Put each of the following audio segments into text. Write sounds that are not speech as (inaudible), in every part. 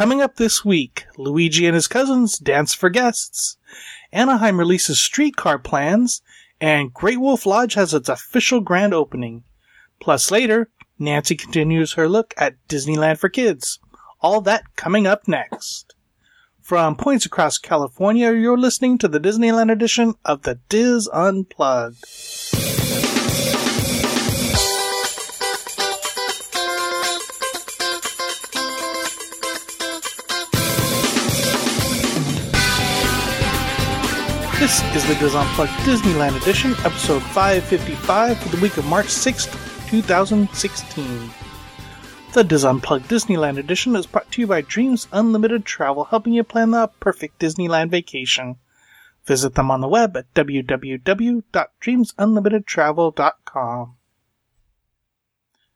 Coming up this week, Luigi and his cousins dance for guests. Anaheim releases streetcar plans, and Great Wolf Lodge has its official grand opening. Plus later, Nancy continues her look at Disneyland for kids. All that coming up next. From points across California, you're listening to the Disneyland edition of the Diz Unplugged. This is the Diz Unplugged Disneyland edition, episode 555 for the week of March 6th, 2016. The Diz Unplugged Disneyland edition is brought to you by Dreams Unlimited Travel, helping you plan the perfect Disneyland vacation. Visit them on the web at www.dreamsunlimitedtravel.com.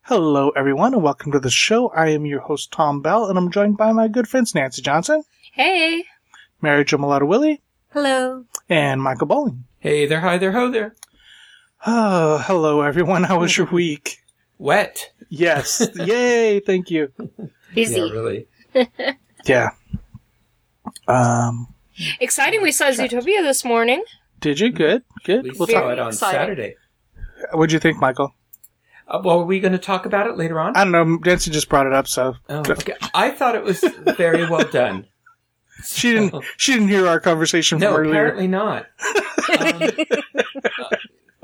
Hello, everyone, and welcome to the show. I am your host, Tom Bell, and I'm joined by my good friends Nancy Johnson, Hey. Mary Jo Mulatto Willie, Hello. And Michael Bowling. Hey there, hi there, ho there. Oh, hello, everyone. How was your week? Wet. Yes. (laughs) Yay. Thank you. Busy. Yeah, really. (laughs) Yeah. Um, Exciting. We saw Zootopia this morning. did you? Good. Good. We We'll saw talk. it on exciting. Saturday. What'd you think, Michael? Uh, well, are we going to talk about it later on? I don't know. Nancy just brought it up, so Oh, okay. I thought it was very well done. (laughs) (laughs) she didn't. She didn't hear our conversation No, earlier. apparently not. Um,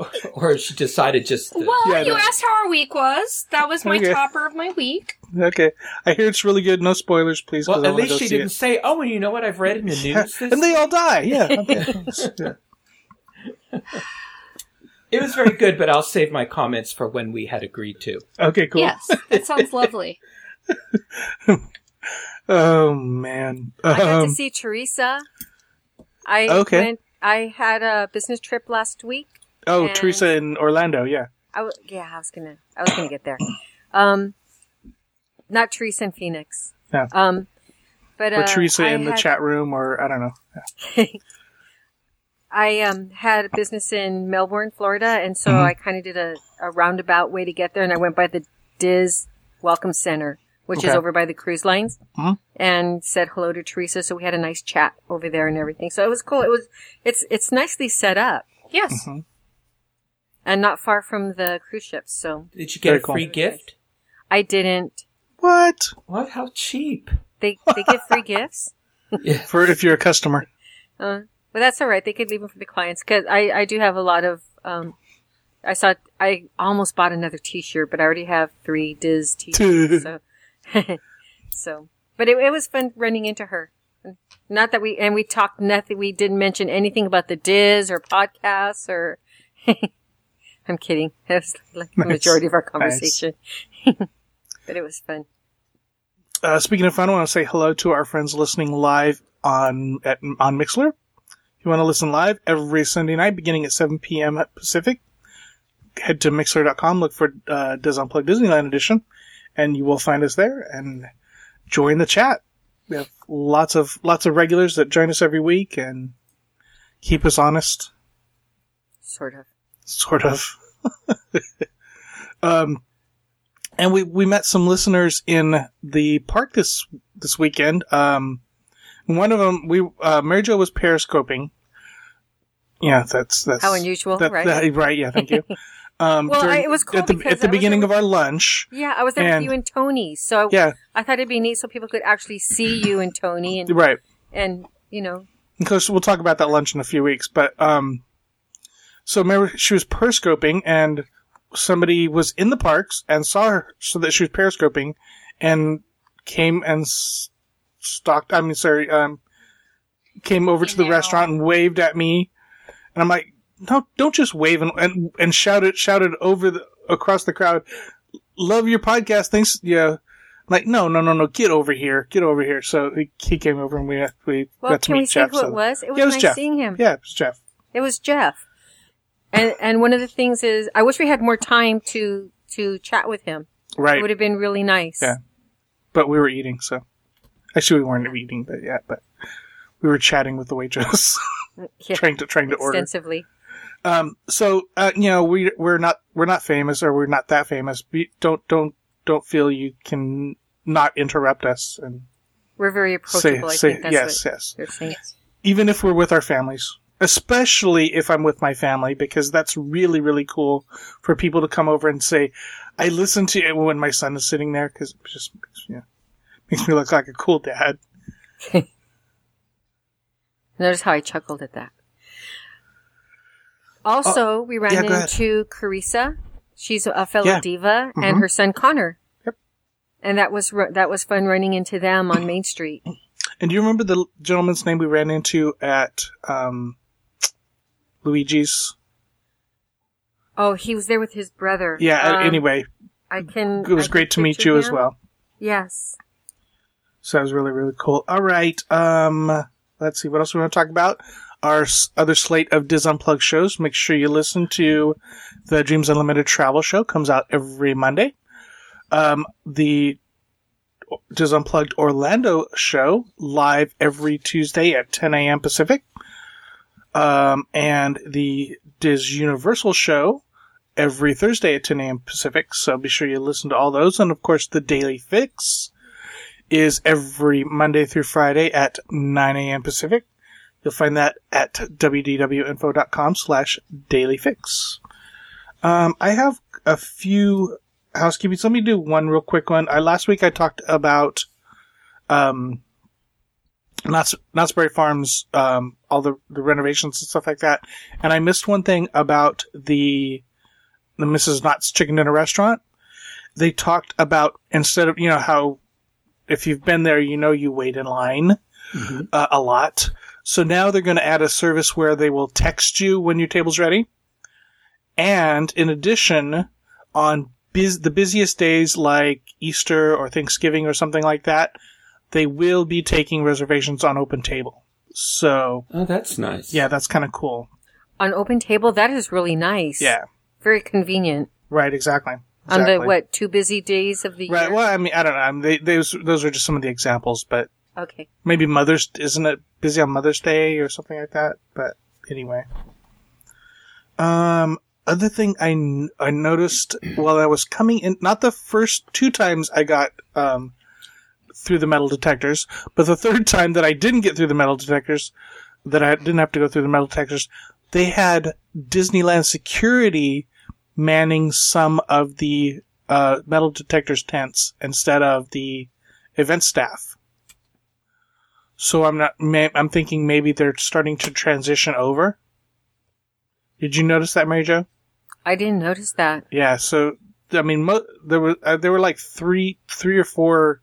(laughs) or she decided just. To, Well, Yeah, you no. asked how our week was. That was my Okay. topper of my week. Okay. I hear it's really good. No spoilers, please. well, at least she didn't it. say, "Oh, and you know what? I've read in the (laughs) news." This and they all die. Yeah. Okay. Yeah. It was very good, but I'll save my comments for when we had agreed to. Okay. Cool. Yes, that sounds lovely. Oh man. I got Um, to see Teresa. I Okay. went. I had a business trip last week. oh, Teresa in Orlando. Yeah. I w- yeah, I was gonna. I was gonna get there. Um, not Teresa in Phoenix. No. Um, but Or uh, Teresa I in the had- chat room, or I don't know. (laughs) I um had a business in Melbourne, Florida, and so Mhm. I kind of did a, a roundabout way to get there, and I went by the Diz Welcome Center, which is over by the cruise lines, Mhm. and said hello to Teresa. So we had a nice chat over there and everything. So it was cool. It was it's it's nicely set up Yes. Mhm. and not far from the cruise ships. So Did you get Very a cool. free gift? I didn't. What? What? How cheap? They they give free (laughs) gifts. Yeah. For if you're a customer. Uh, but that's all right. They could leave them for the clients because I, I do have a lot of. Um, I saw. I almost bought another T-shirt, but I already have three Diz T-shirts. (laughs) so, (laughs) so, but it, it was fun running into her. Not that we and we talked nothing. We didn't mention anything about the Diz or podcasts or. (laughs) I'm kidding. That was like the Nice. majority of our Nice. conversation. (laughs) but it was fun. Uh, speaking of fun, I want to say hello to our friends listening live on at, on Mixlr. If you want to listen live every Sunday night, beginning at 7 p.m. at Pacific, head to Mixlr.com, look for uh, Diz Unplugged Disneyland Edition, and you will find us there. And join the chat. We have lots of lots of regulars that join us every week and keep us honest, Sort of. sort of. (laughs) um, and we we met some listeners in the park this this weekend. Um, one of them, we uh, Mary Jo was periscoping. Yeah, that's that's How unusual, that- right? that- right. Yeah, thank you. (laughs) Um, Well, I- it was cool at the at the beginning of our lunch. Yeah, I was there And- with you and Tony, so Yeah, I thought it'd be neat so people could actually see you and Tony and right. and you know Because we'll talk about that lunch in a few weeks. But um, so remember, she was periscoping, and somebody was in the parks and saw her, so that she was periscoping, and came and stalked. I mean, sorry, um, came over to the restaurant and waved at me, and I'm like, no, don't just wave and and, and shouted shouted over the across the crowd, love your podcast. Thanks, yeah. Like, no, no, no, no, get over here, get over here. So he, he came over and we we well got to can meet we say Jeff. who so- it was? It was Yeah, it was nice Jeff. seeing him. Yeah, it was Jeff. It was Jeff. And and one of the things is I wish we had more time to to chat with him. Right. It would have been really nice. Yeah. But we were eating, so actually we weren't eating, but yeah, but we were chatting with the waitress, Yeah, (laughs) trying to trying to order. extensively. Um, so uh, you know, we we're not we're not famous, or we're not that famous. We don't don't don't feel you can not interrupt us and We're very say, approachable. I say think that's yes, yes. Even if we're with our families, especially if I'm with my family, because that's really, really cool for people to come over and say, I listen to it when my son is sitting there because it just makes, you know, makes me look like a cool dad. (laughs) Notice how I chuckled at that. Also, we ran Oh, yeah, into Carissa. She's a fellow Yeah. diva, and Mhm. her son Connor. Yep. And that was that was fun running into them on Main Street. And do you remember the gentleman's name we ran into at um, Luigi's? Oh, he was there with his brother. Yeah. Um, anyway, I can. it was I great to meet you as well. Yes. So that was really, really cool. All right. Um, let's see. What else we want to talk about? Our other slate of Diz Unplugged shows. Make sure you listen to the Dreams Unlimited travel show. Comes out every Monday. Um, the Diz Unplugged Orlando show live every Tuesday at 10 a.m. Pacific. Um, and the Diz Universal show every Thursday at 10 a.m. Pacific. So be sure you listen to all those. And of course, the Daily Fix is every Monday through Friday at 9 a.m. Pacific. You'll find that at wdwinfo.com slash dailyfix. Um, I have a few housekeeping. Let me do one real quick one. I, last week I talked about, um, Knott's, Knott's Berry Farms, um, all the, the renovations and stuff like that. And I missed one thing about the, the Mrs. Knott's Chicken Dinner Restaurant. They talked about instead of, you know, how if you've been there, you know you wait in line uh, a lot. So now they're going to add a service where they will text you when your table's ready. And in addition, on biz- the busiest days like Easter or Thanksgiving or something like that, they will be taking reservations on Open Table. So Oh, that's nice. yeah, that's kind of cool. On Open Table, that is really nice. Yeah, Very convenient. right, exactly. On the what two busy days of the year? Right. year. Well, I mean, I don't know. I mean, they, those those are just some of the examples, but Okay. maybe Mother's isn't it busy on Mother's Day or something like that. But anyway, um, other thing I I noticed while I was coming in, not the first two times I got um through the metal detectors, but the third time that I didn't get through the metal detectors, that I didn't have to go through the metal detectors, they had Disneyland security manning some of the uh, metal detectors tents instead of the event staff. So I'm not. I'm thinking maybe they're starting to transition over. Did you notice that, Mary Jo? I didn't notice that. Yeah. So I mean, mo- there were uh, there were like three, three or four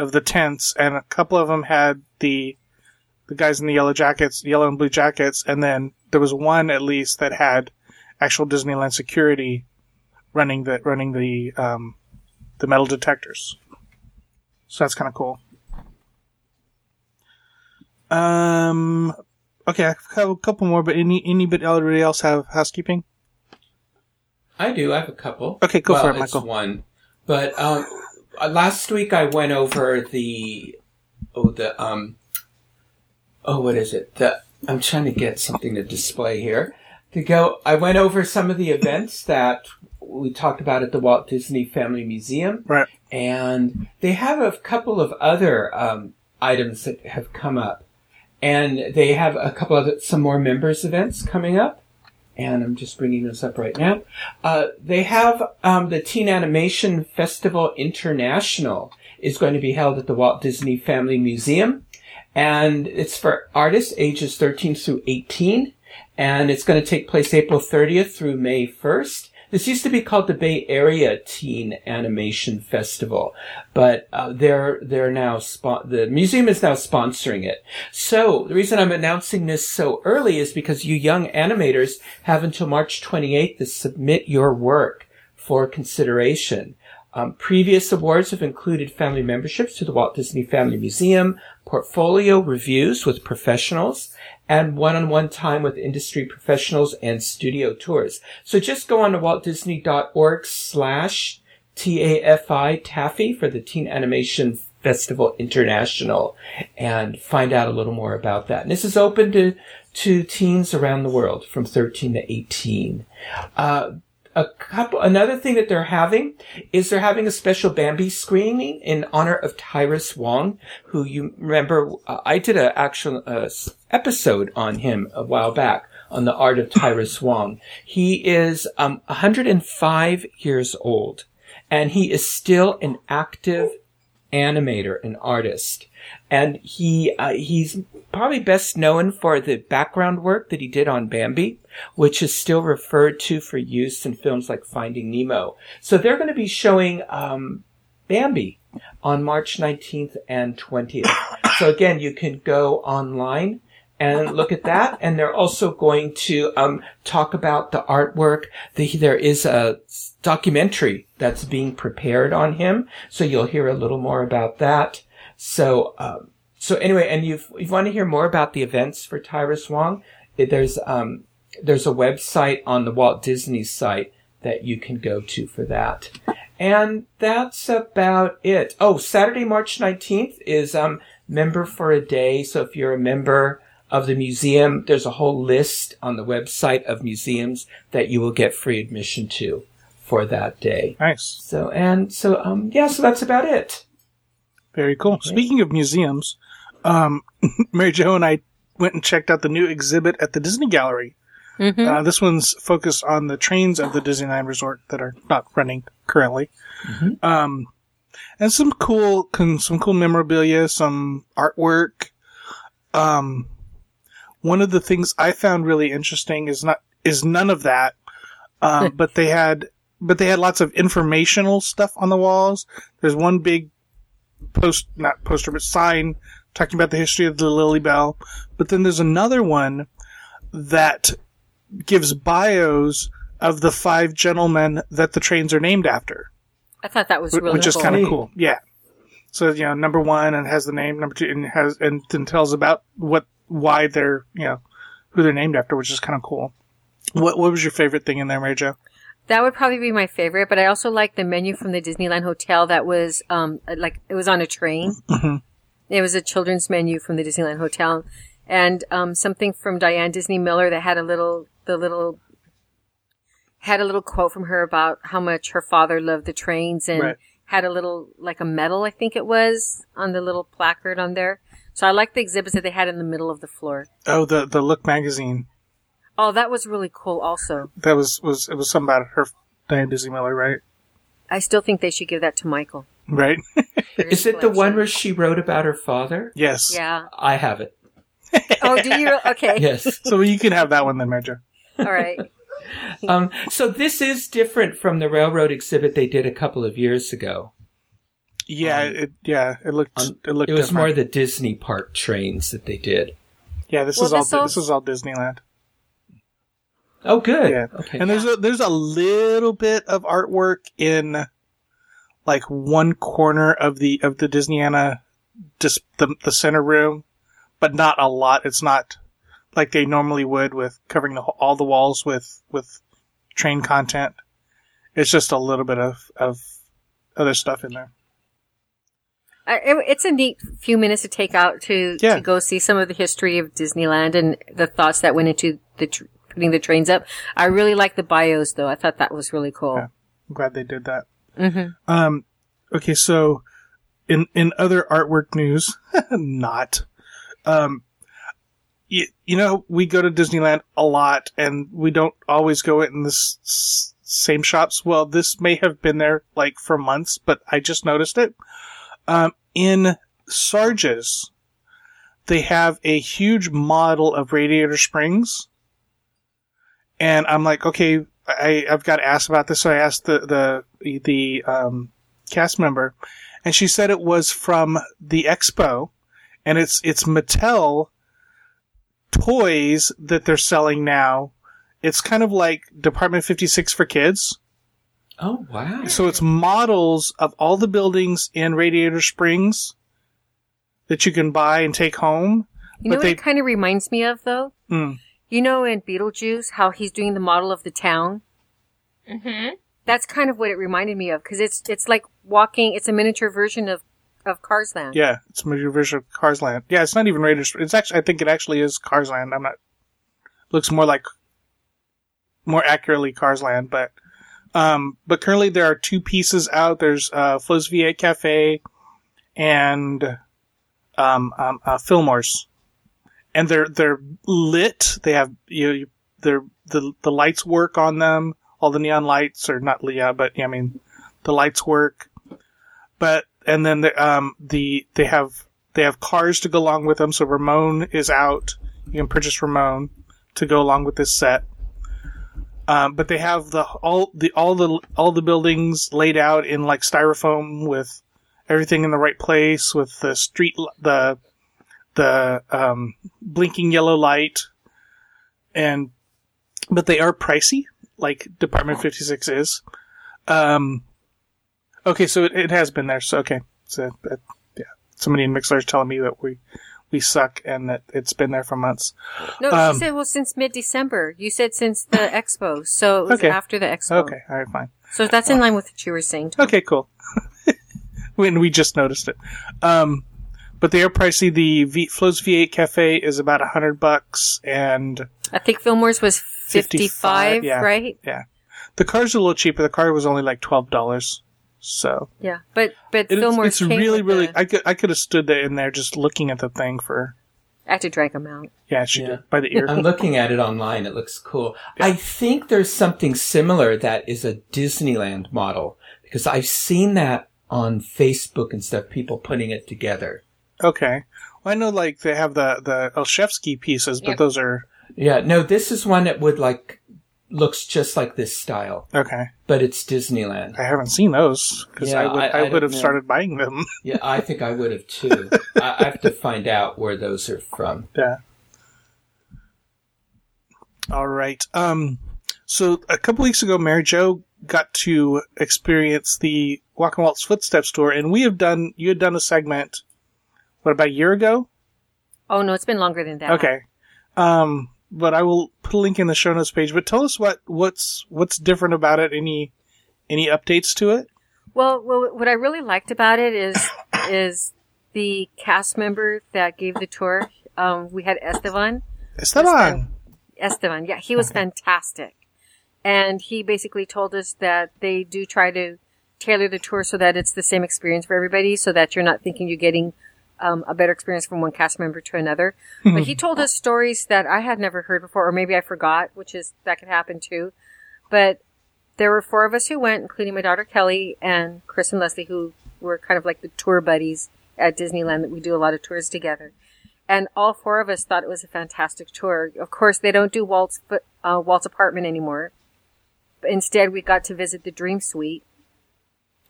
of the tents, and a couple of them had the the guys in the yellow jackets, yellow and blue jackets, and then there was one at least that had actual Disneyland security running the running the um, the metal detectors. So that's kind of cool. Um. Okay, I have a couple more, but any anybody else have housekeeping? I do. I have a couple. Okay, go well, for it, it's Michael. one. But um, uh, last week I went over the oh the um oh what is it? The I'm trying to get something to display here. To go, I went over some of the events that we talked about at the Walt Disney Family Museum, Right. and they have a couple of other um, items that have come up, and they have a couple of some more members events coming up and I'm just bringing this up right now. Uh, they have um, the Teen Animation Festival International is going to be held at the Walt Disney Family Museum, and it's for artists ages 13 through 18, and it's going to take place April 30th through May 1st. This used to be called the Bay Area Teen Animation Festival, but uh, they're they're now spon- the museum is now sponsoring it. So the reason I'm announcing this so early is because you young animators have until March 28th to submit your work for consideration. Um, previous awards have included family memberships to the Walt Disney Family Museum, portfolio reviews with professionals, and one-on-one time with industry professionals and studio tours. So just go on to waltdisney.org slash TAFI Taffy for the Teen Animation Festival International and find out a little more about that. And this is open to, to teens around the world from 13 to 18. Uh, a couple, another thing that they're having is they're having a special Bambi screening in honor of Tyrus Wong, who you remember, uh, I did an actual uh, episode on him a while back on the art of Tyrus (laughs) Wong. He is um, 105 years old and he is still an active animator and artist. And he, uh, he's probably best known for the background work that he did on Bambi, which is still referred to for use in films like Finding Nemo. So they're going to be showing, um, Bambi on March 19th and 20th. So again, you can go online and look at that. And they're also going to um, talk about the artwork. The, there is a documentary that's being prepared on him, so you'll hear a little more about that. So, um, so anyway, and you you want to hear more about the events for Tyrus Wong? There's um, there's a website on the Walt Disney site that you can go to for that. And that's about it. Oh, Saturday, March 19th is um, member for a day. So if you're a member of the museum, there's a whole list on the website of museums that you will get free admission to for that day. Nice. So, and so, um, yeah, so that's about it. Very cool. Speaking of museums, um, (laughs) Mary Jo and I went and checked out the new exhibit at the Disney Gallery. Mhm. Uh, this one's focused on the trains of the Disneyland Resort that are not running currently. Um, and some cool, con- some cool memorabilia, some artwork. Um, one of the things I found really interesting is not is none of that, um, but they had but they had lots of informational stuff on the walls. There's one big post not poster but sign talking about the history of the Lilly Belle, but then there's another one that gives bios of the five gentlemen that the trains are named after I thought that was wh- really which is kind of cool. Yeah. So you know, number one and has the name. Number two and has and then tells about what why they're you know who they're named after, which is kind of cool. What what was your favorite thing in there, Mary Jo? That would probably be my favorite, but I also like the menu from the Disneyland Hotel that was um like it was on a train. Mhm. It was a children's menu from the Disneyland Hotel, and um something from Diane Disney Miller that had a little the little had a little quote from her about how much her father loved the trains and Right. had a little like a medal I think it was on the little placard on there. So I like the exhibits that they had in the middle of the floor. Oh, the the Look magazine. Oh, that was really cool also. That was was it was something about her Diane Disney Miller, right? I still think they should give that to Michael. Right. (laughs) Is it the one where she wrote about her father? yes. Yeah. I have it. Oh, do you? Okay. (laughs) Yes. So you can have that one then, Mary All right. um, so this is different from the railroad exhibit they did a couple of years ago. Yeah, Um, it yeah it looked um, it looked It was different. more the Disney park trains that they did. yeah. This Well, is all this also- this is all Disneyland. Oh, good. Yeah. Okay. And there's a there's a little bit of artwork in like one corner of the of the Disneyana just the the center room, but not a lot. It's not like they normally would with covering the, all the walls with with train content. It's just a little bit of of other stuff in there. It, it's a neat few minutes to take out to Yeah. to go see some of the history of Disneyland and the thoughts that went into the tr- putting the trains up. I really like the bios though. I thought that was really cool. Yeah. I'm glad they did that. hmm Um, okay, so in in other artwork news, (laughs) not. Um, you, you know, we go to Disneyland a lot, and we don't always go in the s- same shops. Well, this may have been there like for months, but I just noticed it. Um, in Sarge's, they have a huge model of Radiator Springs, and I'm like, okay, I, I've got to ask about this. So I asked the the the um, cast member, and she said it was from the expo, and it's it's Mattel toys that they're selling now. It's kind of like Department Fifty Six for kids. Oh, wow. So it's models of all the buildings in Radiator Springs that you can buy and take home. You know But what they- it kind of reminds me of though? Mm. You know in Beetlejuice how he's doing the model of the town. Mm-hmm. That's kind of what it reminded me of because it's it's like walking. It's a miniature version of of Cars Land. Yeah, it's a major version of Cars Land. Yeah, it's not even Radiator. It's actually, I think it actually is Cars Land. I'm not. Looks more like, more accurately Cars Land, but Um, but currently there are two pieces out. There's uh, Flo's V8 Cafe and um, um, uh, Fillmore's, and they're they're lit. They have you, know, they're the the lights work on them. All the neon lights, or not Leah, but yeah, I mean the lights work. But and then the um the they have they have cars to go along with them. So Ramon is out. You can purchase Ramon to go along with this set. Um, but they have the all the all the all the buildings laid out in like styrofoam with everything in the right place with the street the the um, blinking yellow light and but they are pricey like Department 56 is. Um, okay, so it, it has been there. So okay, so that, yeah, somebody in Mixlr is telling me that we we suck and that it's been there for months. No, Um, she said, well, since mid-December. You said since the (laughs) expo. So it was Okay. after the expo. Okay, all right, fine. So that's in line with what you were saying. Tom. Okay, cool. (laughs) when we just noticed it. Um, but they are pricey. The v- Flo's V8 Cafe is about a hundred bucks, and I think Fillmore's was 55, 55, yeah. right? yeah, the car's a little cheaper. The car was only like twelve dollars. So Yeah. But, but it- it's, Fillmore's it's came really, really. the- I could I could have stood there in there just looking at the thing for. I had to drag them out. Yeah, she Yeah. did by the ear. I'm looking at it online. It looks cool. I think there's something similar that is a Disneyland model because I've seen that on Facebook and stuff. People putting it together. okay. Well, I know like they have the the Olszewski pieces, but Yep. those are Yeah, no, this is one that would like looks just like this style, okay. but it's Disneyland. I haven't seen those because Yeah, I would I- I, I would have know. started buying them. (laughs) Yeah, I think I would have too. (laughs) I, I have to find out where those are from. Yeah. All right. Um, so a couple weeks ago, Mary Jo got to experience the Walk in Walt's Footsteps tour, and we have done. You had done a segment. What about a year ago? Oh, no, it's been longer than that. Okay. Um, but I will put a link in the show notes page. But tell us what what's what's different about it. Any any updates to it? Well, well, what I really liked about it is (coughs) is the cast member that gave the tour. Um, we had Esteban. Esteban. Esteban, yeah, he was fantastic, and he basically told us that they do try to tailor the tour so that it's the same experience for everybody, so that you're not thinking you're getting um, a better experience from one cast member to another. but he (laughs) told us stories that I had never heard before, or maybe I forgot, which is that could happen too. But there were four of us who went, including my daughter Kelly and Chris and Leslie, who were kind of like the tour buddies at Disneyland that we do a lot of tours together. And all four of us thought it was a fantastic tour. Of course, they don't do Walt's, uh, Walt's apartment anymore. But instead, we got to visit the Dream Suite.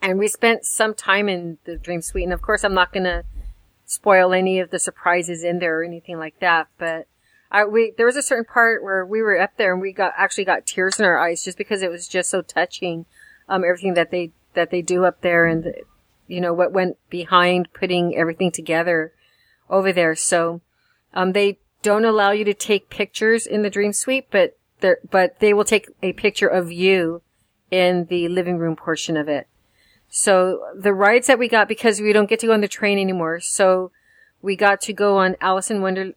And we spent some time in the Dream Suite. And of course, I'm not going to spoil any of the surprises in there or anything like that. But I, we, there was a certain part where we were up there and we got, actually got tears in our eyes just because it was just so touching. Um, everything that they, that they do up there and, the, you know, what went behind putting everything together over there. So, um, they don't allow you to take pictures in the Dream Suite, but they but they will take a picture of you in the living room portion of it. So the rides that we got because we don't get to go on the train anymore. So we got to go on Alice in Wonder.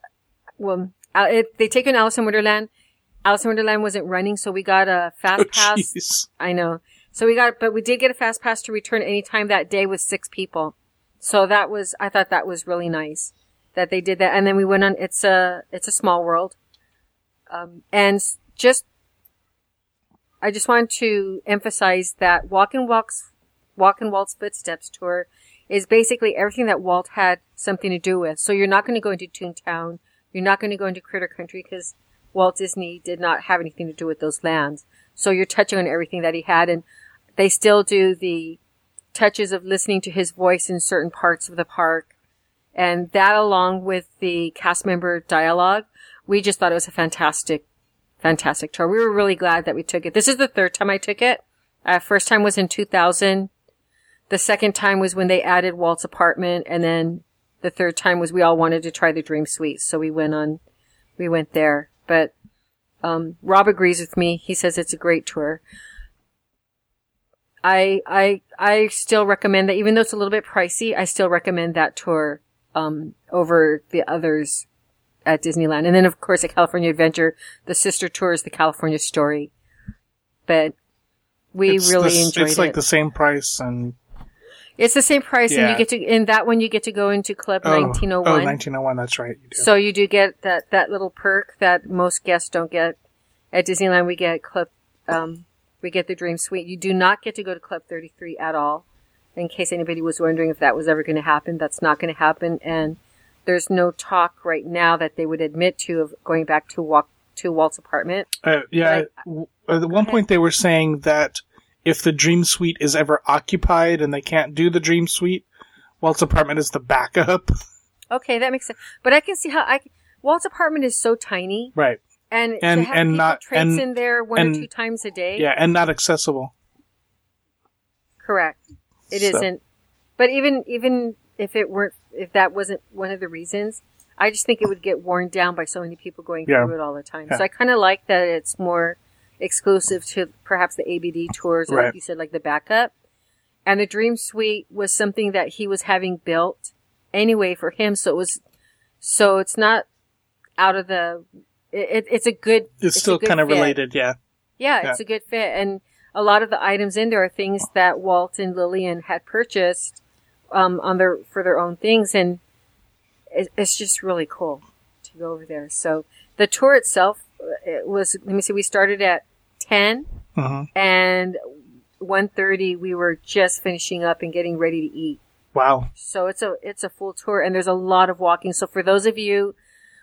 Well, uh, it, they take an Alice in Wonderland. Alice in Wonderland wasn't running, so we got a fast Oh, pass. jeez. I know. So we got, but we did get a fast pass to return anytime that day with six people. So that was, I thought that was really nice that they did that. And then we went on, it's a, it's a small world. Um, and just, I just want to emphasize that Walk and Walk's, Walk and Walt's Footsteps tour is basically everything that Walt had something to do with. So you're not going to go into Toontown. You're not going to go into Critter Country because Walt Disney did not have anything to do with those lands. So you're touching on everything that he had and they still do the touches of listening to his voice in certain parts of the park. And that along with the cast member dialogue, we just thought it was a fantastic, fantastic tour. We were really glad that we took it. This is the third time I took it. Uh, first time was in 2000. The second time was when they added Walt's apartment. And then the third time was we all wanted to try the Dream Suite. So we went on, we went there. But, um, Rob agrees with me. He says it's a great tour. I, I, I still recommend that even though it's a little bit pricey, I still recommend that tour, um, over the others at Disneyland. And then of course at California Adventure, the sister tour is the California Story. But We It's really the- enjoyed It's it. It's like the same price and it's the same price, and you get to in that one you get to go into Club oh, 1901. Oh, 1901. That's right. So you do get that that little perk that most guests don't get at Disneyland. We get Club, um, we get the Dream Suite. You do not get to go to Club 33 at all. In case anybody was wondering if that was ever going to happen, that's not going to happen. And there's no talk right now that they would admit to of going back to walk to Walt's apartment. Uh, yeah. At one point, they were saying that if the Dream Suite is ever occupied and they can't do the Dream Suite, Walt's apartment is the backup. (laughs) Okay, that makes sense. But I can see how I Walt's apartment is so tiny, right. and And- and not- and- in there one and- or two times a day. Yeah, and not accessible. Correct. It So- not But even even if it weren't if that wasn't one of the reasons, I just think it would get worn down by so many people going Yeah. through it all the time. Yeah. So I kind of like that it's more exclusive to perhaps the ABD tours, or Right. like you said, like the backup. And the Dream Suite was something that he was having built anyway for him, so it was so it's not out of the. It, it's a good. It's, a still kind of related. Yeah. Yeah, Yeah. it's a good fit. And a lot of the items in there are things that Walt and Lillian had purchased um, on their for their own things, and it, it's just really cool to go over there. So the tour itself, it was. Let me see. We started at ten, hmm and 1.30 we were just finishing up and getting ready to eat. Wow. So it's a it's a full tour, and there's a lot of walking. So for those of you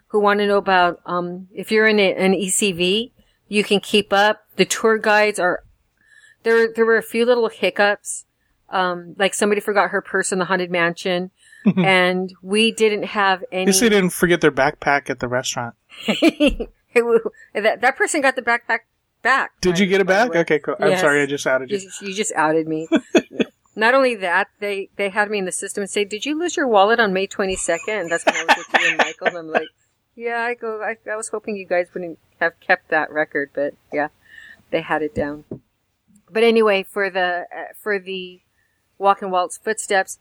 who want to know about, um, if you're in a, an ECV, you can keep up. The tour guides are there. There were a few little hiccups, um, like somebody forgot her purse in the haunted mansion, (laughs) and we didn't have At any. least they didn't forget their backpack at the restaurant. (laughs) (laughs) That that person got the backpack back. Did you get it back? Okay, cool. I'm sorry, I just outed You, you. you just outed me. (laughs) Not only that, they they had me in the system and say, "Did you lose your wallet on May 22nd?" And that's when I was with you and Michael. And I'm like, "Yeah, I go. I, I was hoping you guys wouldn't have kept that record, but yeah, they had it down." But anyway, for the uh, for the Walk in Walt's footsteps,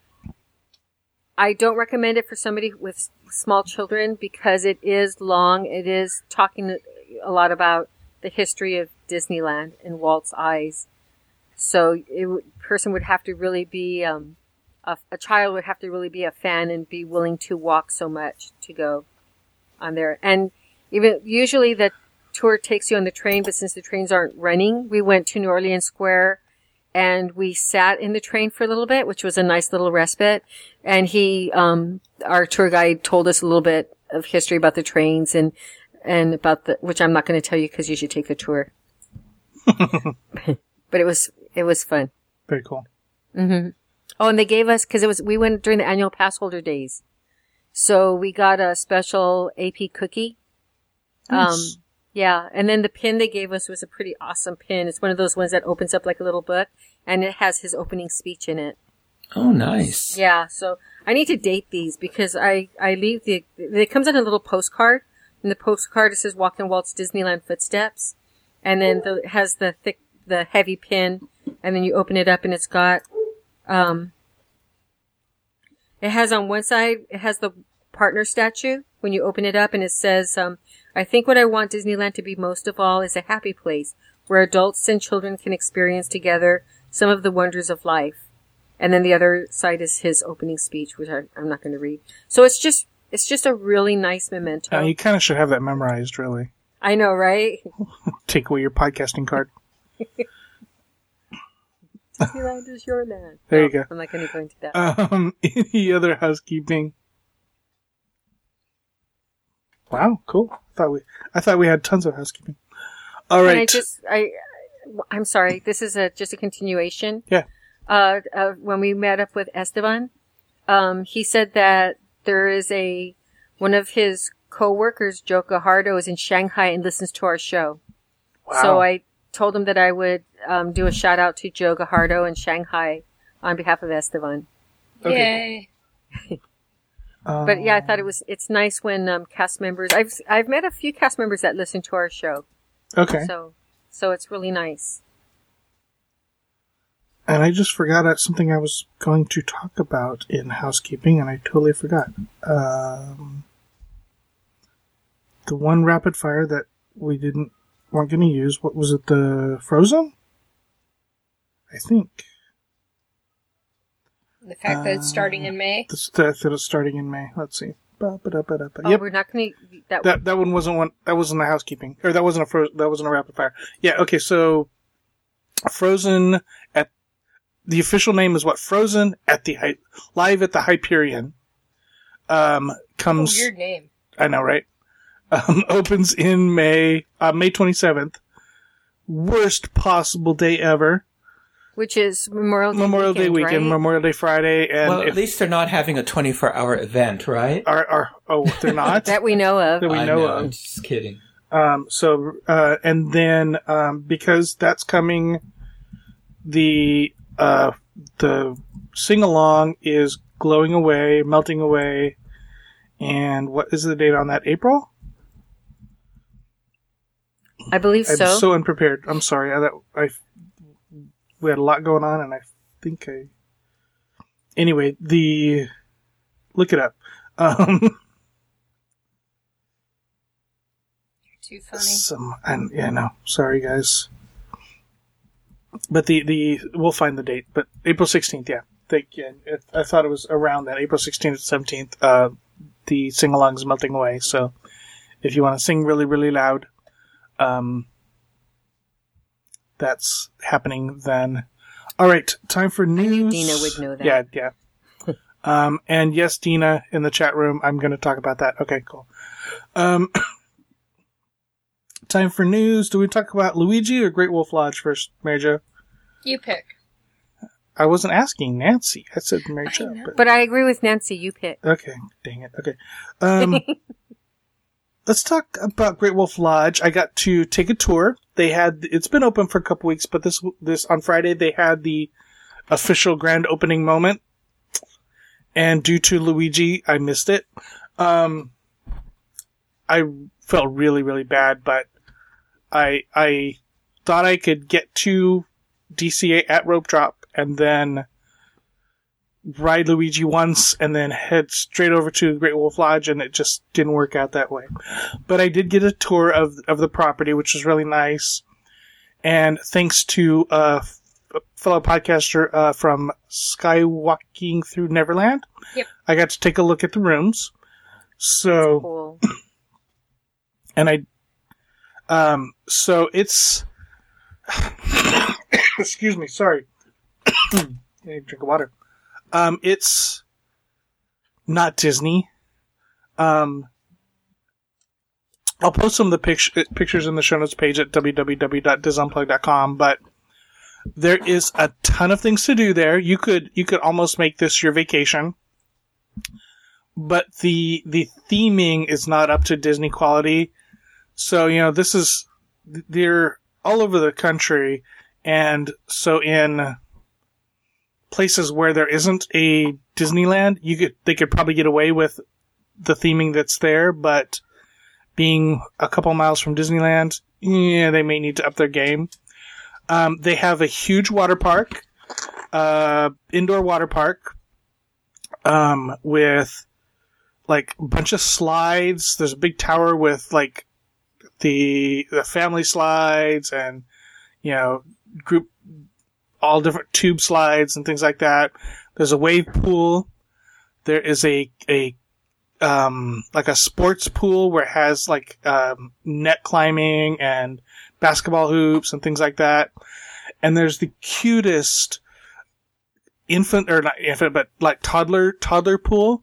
I don't recommend it for somebody with small children because it is long. It is talking a lot about the history of Disneyland in Walt's eyes. So would, person would have to really be um, a, a child would have to really be a fan and be willing to walk so much to go on there. And even usually the tour takes you on the train, but since the trains aren't running, we went to New Orleans Square and we sat in the train for a little bit, which was a nice little respite. And he, um, our tour guide told us a little bit of history about the trains and, and about the, which I'm not going to tell you because you should take the tour. (laughs) but it was, it was fun. Very cool. Mm-hmm. Oh, and they gave us, cause it was, we went during the annual pass holder days. So we got a special AP cookie. Um, Nice. Yeah. And then the pin they gave us was a pretty awesome pin. It's one of those ones that opens up like a little book and it has his opening speech in it. Oh, nice. Yeah. So I need to date these because I, I leave the, it comes on a little postcard and the postcard it says Walk in Walt's Disneyland Footsteps. And then the, it has the thick, the heavy pin and then you open it up and it's got, um, it has on one side, it has the partner statue when you open it up and it says, um, I think what I want Disneyland to be most of all is a happy place where adults and children can experience together some of the wonders of life. And then the other side is his opening speech, which I, I'm not going to read. So it's just, it's just a really nice memento. Uh, you kind of should have that memorized, really. I know, right? (laughs) Take away your podcasting card. (laughs) (laughs) Disneyland is your land. There you go. I'm not going to go into that. Um, any other housekeeping? Wow, cool. I Thought we, I thought we had tons of housekeeping. All right. And. I just, I, I'm sorry. This is a just a continuation. Yeah. Uh, uh, when we met up with Esteban, um, he said that there is a one of his co-workers, Joe Gajardo, is in Shanghai and listens to our show. wow. So I told him that I would um, do a shout out to Joe Gajardo in Shanghai on behalf of Esteban. Okay. Yay. (laughs) But yeah, I thought it was it's nice when um, cast members. I've I've met a few cast members that listen to our show. okay. So so it's really nice. And I just forgot out something I was going to talk about in housekeeping, and I totally forgot. Um, the one rapid fire that we didn't weren't going to use. What was it? The Frozen? I think. The fact that it's starting in May. This, that, it's starting in May. Let's see. Ba, ba, da, ba, da, ba. Oh, Yep. we're not going to. That, That that one wasn't one. That wasn't the housekeeping, or that wasn't a fro- that wasn't a rapid fire. Yeah. Okay. So, Frozen at the official name is what Frozen at the Hy- live at the Hyperion. Um, Oh, comes. weird name. I know, right? Um, (laughs) opens in May, uh, May twenty seventh. Worst possible day ever. Which is Memorial Day Memorial Day weekend, weekend, right? Memorial Day Friday, and well, at if least they're not having a 24 hour event, right? are, are oh they're (laughs) not that we know of. that we I know, I'm of. just kidding. Um, so, uh, and then, um, because that's coming, the, uh, the sing along is glowing away, melting away. And what is the date on that? April? I believe I'm so. so unprepared. I'm sorry. I, that, I, we had a lot going on and I think I, anyway, the, look it up. Um, (laughs) You're Too funny. Some, and yeah, no, sorry guys. But the the we'll find the date. But April sixteenth, yeah. Think yeah, it, I thought it was around that April sixteenth, seventeenth. Uh, the sing along is melting away. So if you want to sing really really loud, um, that's happening then. All right, time for news. Dina would know that. Yeah, yeah. (laughs) um, and yes, Dina in the chat room. I'm going to talk about that. Okay, cool. Um, (coughs) time for news. Do we talk about Luigi or Great Wolf Lodge first, Mary Jo? You pick. I wasn't asking Nancy. I said Mary Jo. know. But, but I agree with Nancy. You pick. okay, dang it. Okay. Um, (laughs) let's talk about Great Wolf Lodge. I got to take a tour. They had it's been open for a couple weeks, but this this on Friday they had the official grand opening moment. And due to Luigi, I missed it. Um, I felt really really bad, but I I thought I could get to DCA at rope drop and then ride Luigi once and then head straight over to Great Wolf Lodge, and it just didn't work out that way. But I did get a tour of of the property, which was really nice. And thanks to uh, a fellow podcaster uh, from Skywalking Through Neverland, Yep. I got to take a look at the rooms. So Cool. (clears throat) and I, um, so it's, (coughs) excuse me, sorry, I (coughs) need a drink of water. Um, it's not Disney. Um, I'll post some of the pict- pictures in the show notes page at www.disunplug.com, but there is a ton of things to do there. You could, you could almost make this your vacation but the the theming is not up to Disney quality. So you know this is they're all over the country, and so in places where there isn't a Disneyland, you could they could probably get away with the theming that's there, but being a couple miles from Disneyland, yeah, they may need to up their game. Um, they have a huge water park, uh, indoor water park, um, with like a bunch of slides. There's a big tower with like the the family slides and you know group all different tube slides and things like that. There's a wave pool. There is a a um like a sports pool where it has like um net climbing and basketball hoops and things like that. And there's the cutest infant or not infant but like toddler toddler pool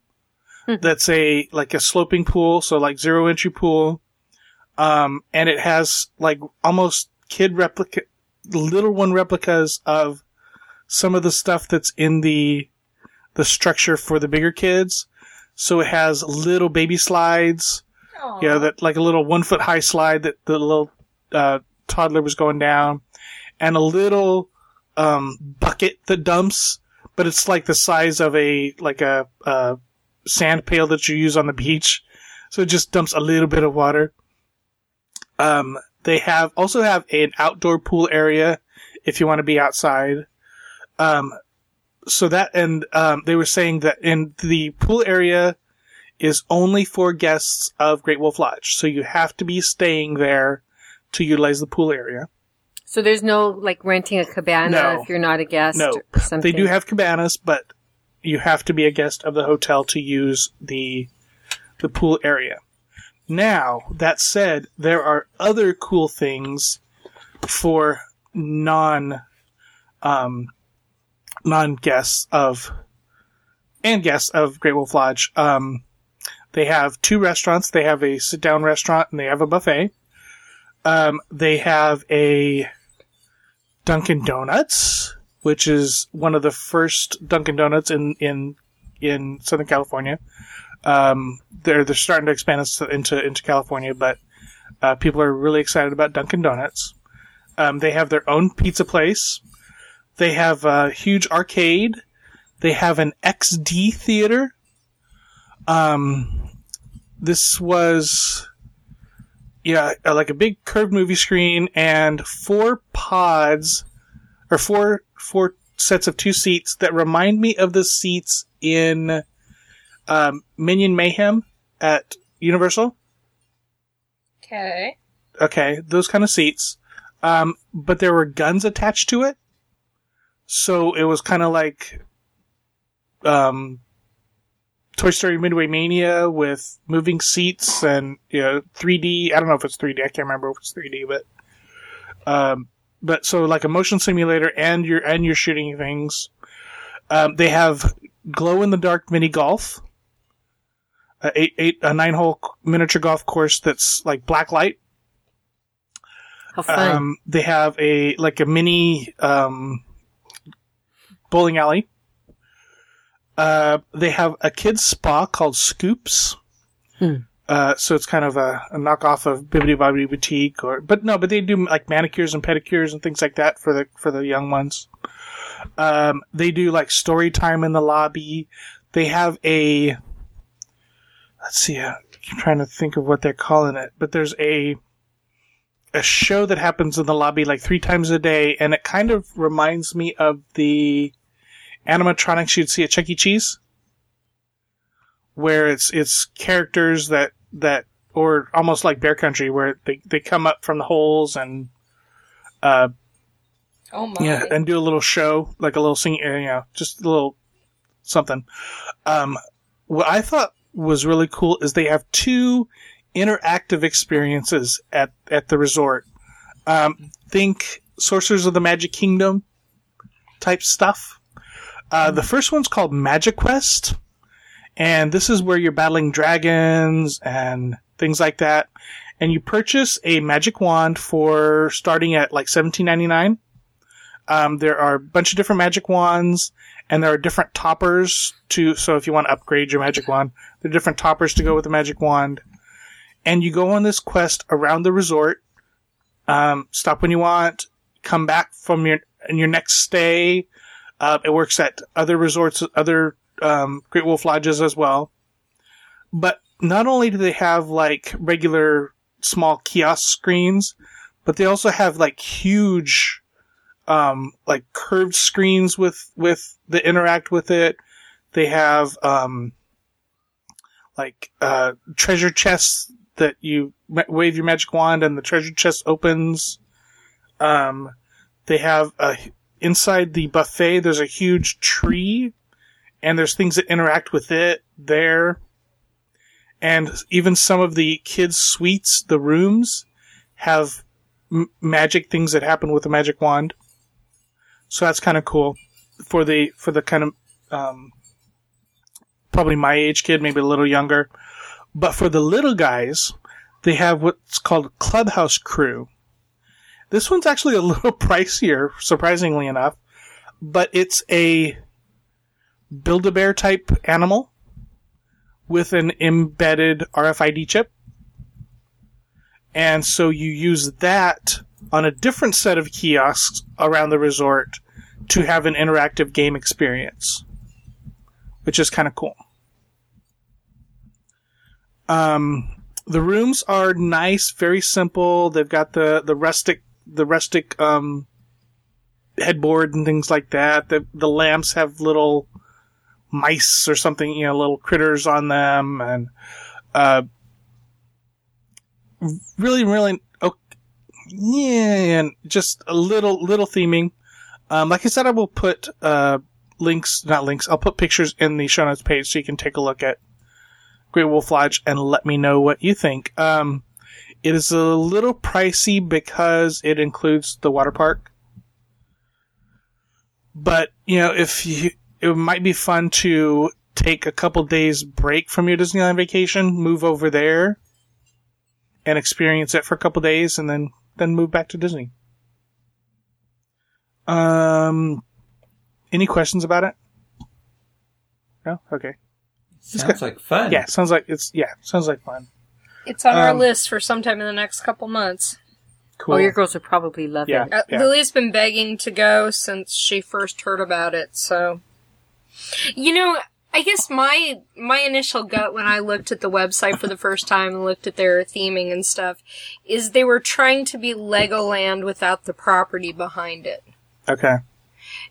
that's a like a sloping pool, so like zero entry pool. Um, and it has like almost kid replica, little one replicas of some of the stuff that's in the the structure for the bigger kids. So it has little baby slides, Aw. you know, that like a little one foot high slide that the little uh, toddler was going down, and a little um, bucket that dumps, but it's like the size of a like a, a sand pail that you use on the beach, so it just dumps a little bit of water. Um, they have also have an outdoor pool area if you want to be outside. Um, so that and um, they were saying that in the pool area is only for guests of Great Wolf Lodge, so you have to be staying there to utilize the pool area. So there's no like renting a cabana No. if you're not a guest No, or something. They do have cabanas, but you have to be a guest of the hotel to use the the pool area. Now, that said, there are other cool things for non um non guests of and guests of Great Wolf Lodge. Um they have two restaurants. They have a sit down restaurant and they have a buffet. Um they have a Dunkin' Donuts, which is one of the first Dunkin' Donuts in in in Southern California. Um, they're they're starting to expand into into, California, but uh, people are really excited about Dunkin' Donuts. Um, they have their own pizza place. They have a huge arcade. They have an XD theater. Um, this was yeah, like a big curved movie screen and four pods or four four sets of two seats that remind me of the seats in um, Minion Mayhem at Universal. Okay. Okay, those kind of seats. Um, but there were guns attached to it, so it was kind of like um, Toy Story Midway Mania with moving seats and you know 3D. I don't know if it's 3D. I can't remember if it's 3D, but um, but so like a motion simulator and you're and you're shooting things. Um, they have glow in the dark mini golf, a eight eight a nine hole miniature golf course that's like black light. How fun. Um, they have a like a mini um, bowling alley. Uh, they have a kids spa called Scoops. Hmm. Uh, so it's kind of a, a knockoff of Bibbidi Bobbidi Boutique, or but no, but they do like manicures and pedicures and things like that for the for the young ones. Um, they do like story time in the lobby. They have a let's see, uh, I'm trying to think of what they're calling it, but there's a a show that happens in the lobby like three times a day, and it kind of reminds me of the animatronics you'd see at Chuck E. Cheese, where it's it's characters that that or almost like Bear Country, where they they come up from the holes and uh Oh my. yeah, and do a little show, like a little sing, uh, you know, just a little something. Um, what I thought was really cool is they have two interactive experiences at at the resort. Um, think Sorcerers of the Magic Kingdom type stuff. Uh, the first one's called MagiQuest, and this is where you're battling dragons and things like that. And you purchase a magic wand for starting at like seventeen ninety nine. Um, there are a bunch of different magic wands, and there are different toppers to. So if you want to upgrade your magic wand, there are different toppers to go with the magic wand. And you go on this quest around the resort. Um, stop when you want. Come back from your in your next stay. Uh, it works at other resorts, other um, Great Wolf lodges as well. But not only do they have like regular small kiosk screens, but they also have like huge um, like curved screens with with that interact with it. They have um, like uh, treasure chests that you ma- wave your magic wand and the treasure chest opens. Um, they have a inside the buffet. There's a huge tree, and there's things that interact with it there. And even some of the kids' suites, the rooms, have m- magic things that happen with the magic wand. So that's kind of cool for the for the kind of um, probably my age kid, maybe a little younger. But for the little guys, they have what's called Clubhouse Crew. This one's actually a (laughs) little pricier, surprisingly enough, but it's a Build a Bear type animal with an embedded RFID chip. And so you use that on a different set of kiosks around the resort to have an interactive game experience, which is kind of cool. Um, the rooms are nice, very simple. They've got the, the rustic, the rustic, um, headboard and things like that. The, the lamps have little mice or something, you know, little critters on them and, uh, really, really, oh, yeah, and just a little little theming. Um, like I said, I will put uh, links, not links. I'll put pictures in the show notes page so you can take a look at Great Wolf Lodge and let me know what you think. Um, it is a little pricey because it includes the water park, but you know if you, it might be fun to take a couple days break from your Disneyland vacation, move over there, and experience it for a couple days, and then then move back to Disney. Um, any questions about it? No. Okay. Sounds like fun. Yeah, sounds like it's yeah, sounds like fun. It's on our Um, list for sometime in the next couple months. Cool. Oh, your girls would probably love Yeah. it. Uh, Yeah. Lily's been begging to go since she first heard about it, so you know, I guess my my initial gut when I looked at the website for the first time and looked at their theming and stuff is they were trying to be Legoland without the property behind it. Okay.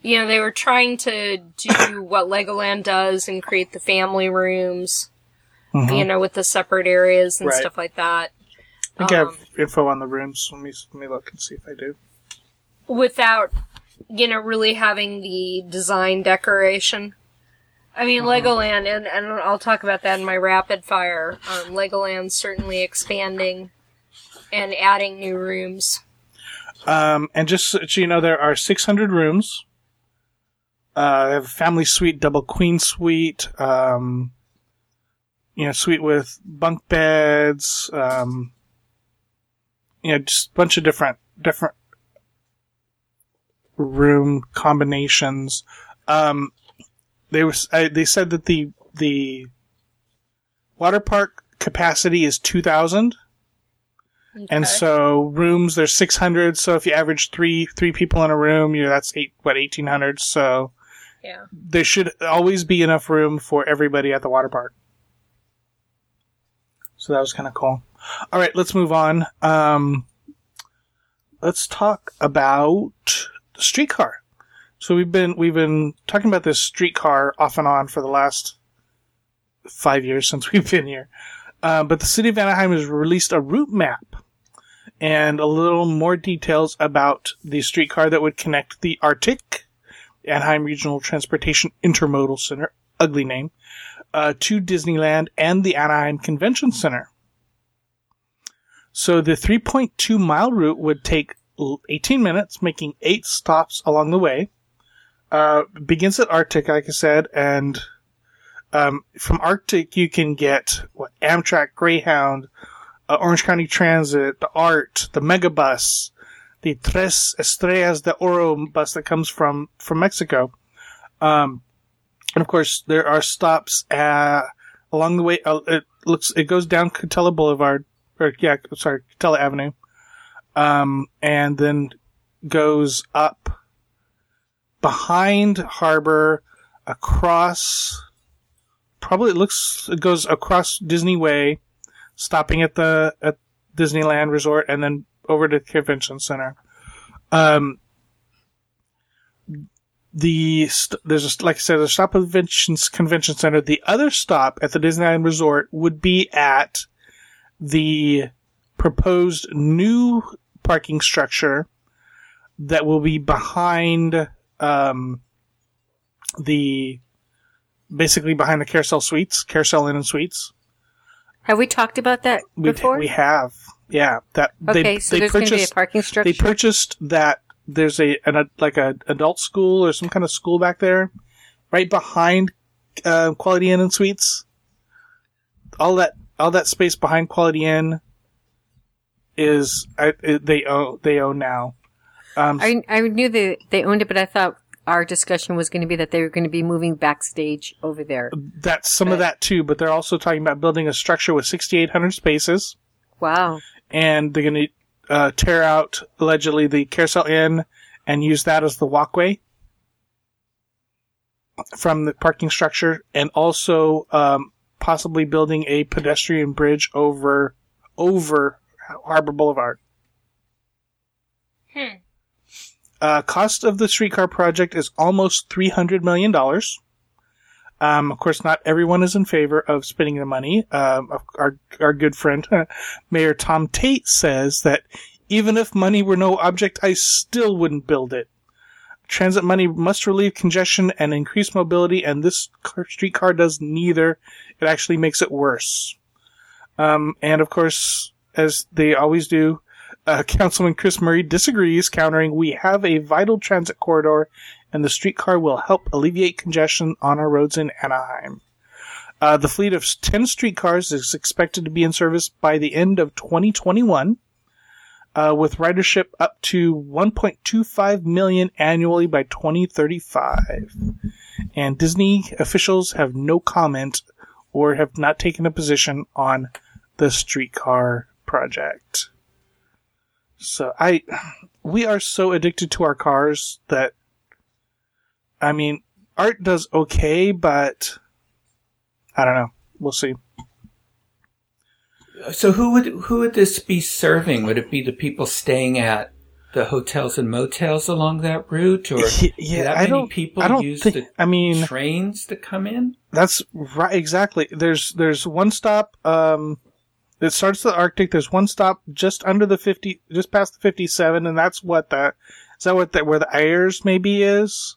You know, they were trying to do what Legoland does and create the family rooms, Mhm. you know, with the separate areas and Right. stuff like that. I think I Um, have info on the rooms. Let me let me look and see if I do. without, you know, really having the design decoration. I mean, Legoland, and, and I'll talk about that in my rapid fire. Um, Legoland's certainly expanding and adding new rooms. Um, and just so you know, there are 600 rooms. Uh, they have a family suite, double queen suite, um, you know, suite with bunk beds, um, you know, just a bunch of different, different room combinations. Um, they was, I, they said that the, the water park capacity is 2,000. And so rooms there's 600. So if you average three three people in a room, you know that's eight what 1800. So yeah. there should always be enough room for everybody at the water park. So that was kind of cool. All right, let's move on. Um, let's talk about the streetcar. So we've been we've been talking about this streetcar off and on for the last five years since (laughs) we've been here. Uh, but the city of Anaheim has released a route map and a little more details about the streetcar that would connect the ARTIC, Anaheim Regional Transportation Intermodal Center, ugly name, uh, to Disneyland and the Anaheim Convention Center. So the 3.2 mile route would take 18 minutes, making eight stops along the way. Uh, begins at ARTIC, like I said, and um, from ARTIC, you can get what Amtrak, Greyhound, uh, Orange County Transit, the ART, the Megabus, the Tres Estrellas de Oro bus that comes from from Mexico. Um, and of course, there are stops uh, along the way. Uh, it looks it goes down Katella Boulevard, or yeah, sorry, Katella Avenue, um, and then goes up behind Harbor, across probably it looks it goes across Disney Way, stopping at the at Disneyland Resort, and then over to the Convention Center. Um, the st- there's a, like I said, a stop at the Convention Convention Center. The other stop at the Disneyland Resort would be at the proposed new parking structure that will be behind um, the basically behind the Carousel Suites, Carousel Inn and Suites. Have we talked about that We, before? we have, yeah. That okay, they, so they there's going to be a purchased parking structure. they purchased that. There's a an a, like a adult school or some kind of school back there, right behind uh, Quality Inn and Suites. All that all that space behind Quality Inn is I, it, they own they own now. Um, I, I knew they, they owned it, but I thought our discussion was going to be that they were going to be moving backstage over there. that's some of that too, but they're also talking about building a structure with 6,800 spaces. Wow. and they're going to uh, tear out allegedly the Carousel Inn and use that as the walkway from the parking structure, and also um, possibly building a pedestrian bridge over over Harbor Boulevard. Hmm. Uh, cost of the streetcar project is almost three hundred million dollars. Um, of course, not everyone is in favor of spending the money. Um, our our good friend (laughs) Mayor Tom Tait says that Even if money were no object, I still wouldn't build it. Transit money must relieve congestion and increase mobility, and this car, streetcar does neither. It actually makes it worse. Um, and of course, as they always do, uh, Councilman Kris Murray disagrees, countering, "We have a vital transit corridor, and the streetcar will help alleviate congestion on our roads in Anaheim." Uh, the fleet of 10 streetcars is expected to be in service by the end of 2021, uh, with ridership up to 1.25 million annually by 2035. And Disney officials have no comment or have not taken a position on the streetcar project. So I, we are so addicted to our cars that, I mean, art does okay, but I don't know. We'll see. So who would who would this be serving? Would it be the people staying at the hotels and motels along that route, or (laughs) Yeah, that I many don't- people I don't use think- the I mean- trains to come in? That's right. Exactly. There's there's one stop. Um, it starts the ARTIC. There's one stop just under the fifty, just past the fifty-seven, and that's what that is. That what that where the Ayers maybe is.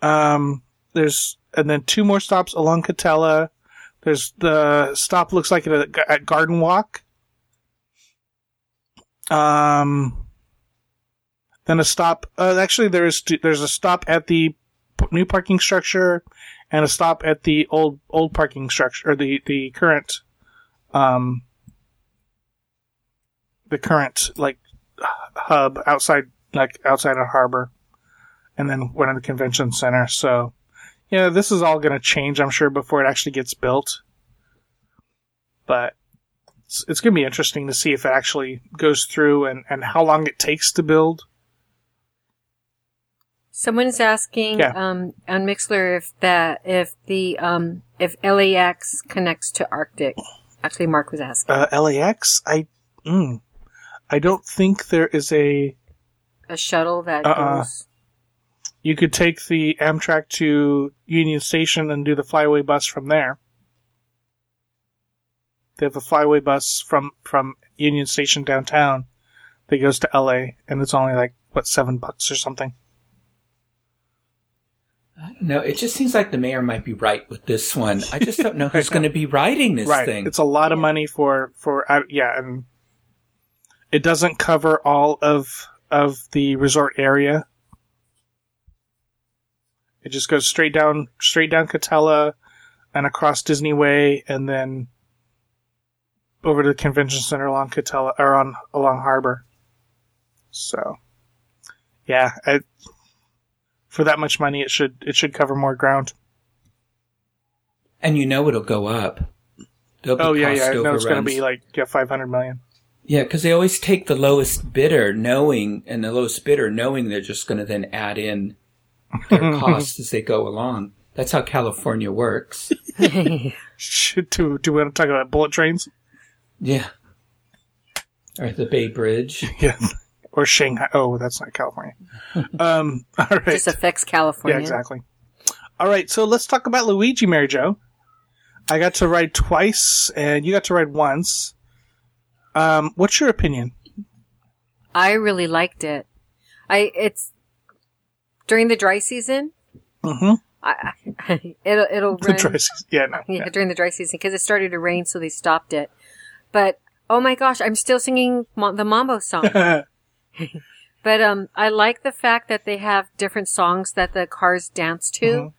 Um, there's and then two more stops along Katella. There's the stop looks like at, at Garden Walk. Um, then a stop. Uh, actually, there is there's a stop at the new parking structure and a stop at the old old parking structure or the the current um the current like hub outside like outside of harbor and then one in the convention center so yeah this is all going to change i'm sure before it actually gets built but it's, it's going to be interesting to see if it actually goes through and, and how long it takes to build Someone is asking Yeah. um, on Mixlr if that if the um, if LAX connects to ARTIC. Actually, Mark was asking uh, lax i mm, i don't think there is a a shuttle that Uh-uh. goes. You could take the Amtrak to Union Station and do the flyaway bus from there. They have a flyaway bus from, from Union Station downtown that goes to LA, and it's only like, what, seven bucks or something? No, it just seems like the mayor might be right with this one. I just don't know (laughs) who's going to be writing this right. thing. It's a lot of money for, for, uh, yeah, and it doesn't cover all of, of the resort area. It just goes straight down, straight down Katella and across Disney Way and then over to the convention center along Katella, or on, along Harbor. So, yeah, I, for that much money, it should, it should cover more ground. and you know it'll go up. There'll be Oh, yeah, yeah. No, it's going to be like, yeah, 500 million. Yeah, because they always take the lowest bidder, knowing, and the lowest bidder knowing they're just going to then add in their (laughs) costs as they go along. That's how California works. (laughs) Should, do, do we want to talk about bullet trains? Yeah. Or the Bay Bridge. (laughs) Yeah. Or Shanghai. Oh, that's not California. (laughs) um, (laughs) all right. This affects California. Yeah, exactly. All right. So let's talk about Luigi, Mary Jo. I got to ride twice, and you got to ride once. Um, what's your opinion? I really liked it. I it's during the dry season. Mm-hmm. I, I (laughs) it'll it'll run dry season. Yeah, no. yeah, Yeah. during the dry season because it started to rain, so they stopped it. But oh my gosh, I'm still singing the Mambo song. (laughs) But um, I like the fact that they have different songs that the cars dance to, Mhm.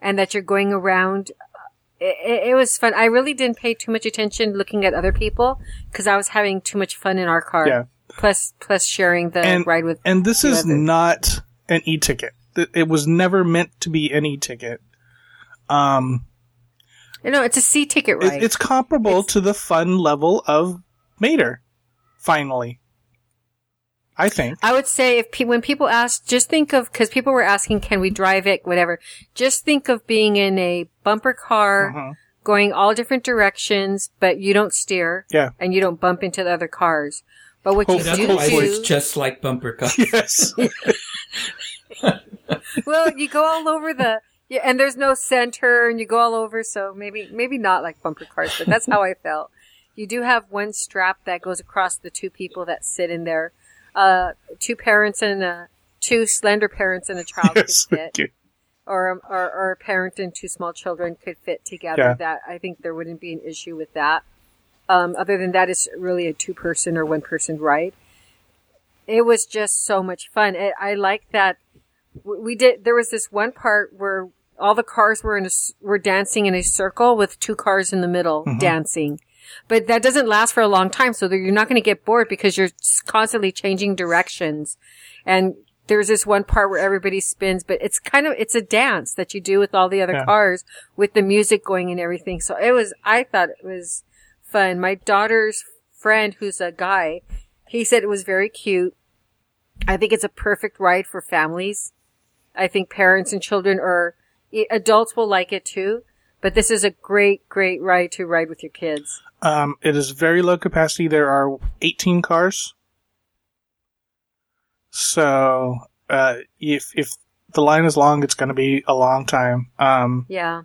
and that you're going around. It, it, it was fun. I really didn't pay too much attention looking at other people because I was having too much fun in our car. Yeah. Plus, plus sharing the And- ride with. and this is others. not an e-ticket. It it was never meant to be an e-ticket. Um, You know, it's a C ticket it- it's comparable to the fun level of Mater. Finally, I think. I would say if pe- when people ask, just think of because people were asking, can we drive it, whatever. Just think of being in a bumper car, Mhm. going all different directions, but you don't steer. Yeah. and you don't bump into the other cars. But what you Hopefully- do Otherwise, hopefully it's just like bumper cars. (laughs) Yes. (laughs) well, you go all over the. Yeah, and there's no center, and you go all over. So maybe, maybe not like bumper cars, but that's how I felt. You do have one strap that goes across the two people that sit in there. Uh, two parents and uh, two slender parents and a child Yes. could fit, okay. or, or or a parent and two small children could fit together. Yeah. That I think there wouldn't be an issue with that. Um, other than that, it's really a two person or one person ride. It was just so much fun. I, I like that we did. There was this one part where all the cars were in a, were dancing in a circle with two cars in the middle dancing. But that doesn't last for a long time, so you're not going to get bored because you're constantly changing directions. And there's this one part where everybody spins, but it's kind of it's a dance that you do with all the other Yeah. cars with the music going and everything. So it was I thought it was fun. My daughter's friend who's a guy, he said it was very cute. I think it's a perfect ride for families. I think parents and children or adults will like it too. But this is a great, great ride to ride with your kids. Um, it is very low capacity. There are 18 cars. So, uh, if, if the line is long, it's going to be a long time. Um, Yeah.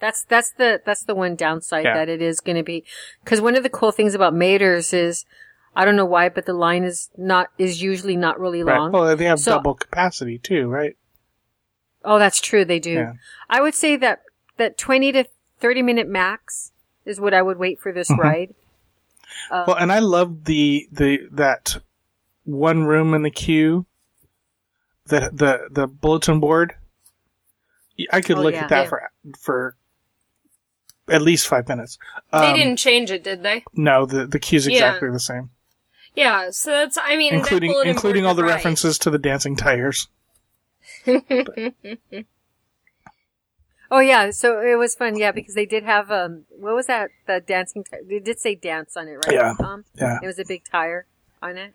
That's, that's the, that's the one downside Yeah. that it is going to be. Cause one of the cool things about Maters is, I don't know why, but the line is not, is usually not really right. long. Well, they have So- double capacity too, right? Oh, that's true. They do. Yeah. I would say that, that 20 to 30 minute max is what I would wait for this Mhm. ride. well, and I love the, the, that one room in the queue, the, the, the bulletin board. I could Oh, look yeah. at that Yeah. for, for at least five minutes. They Um, didn't change it, did they? No, the, the queue's Yeah. exactly the same. Yeah, so that's, I mean, including including all the right. references to the dancing Oh yeah, so it was fun, yeah, because they did have um, what was that? The dancing. T- they did say dance on it, right? Yeah. Tom? Yeah. It was a big tire on it,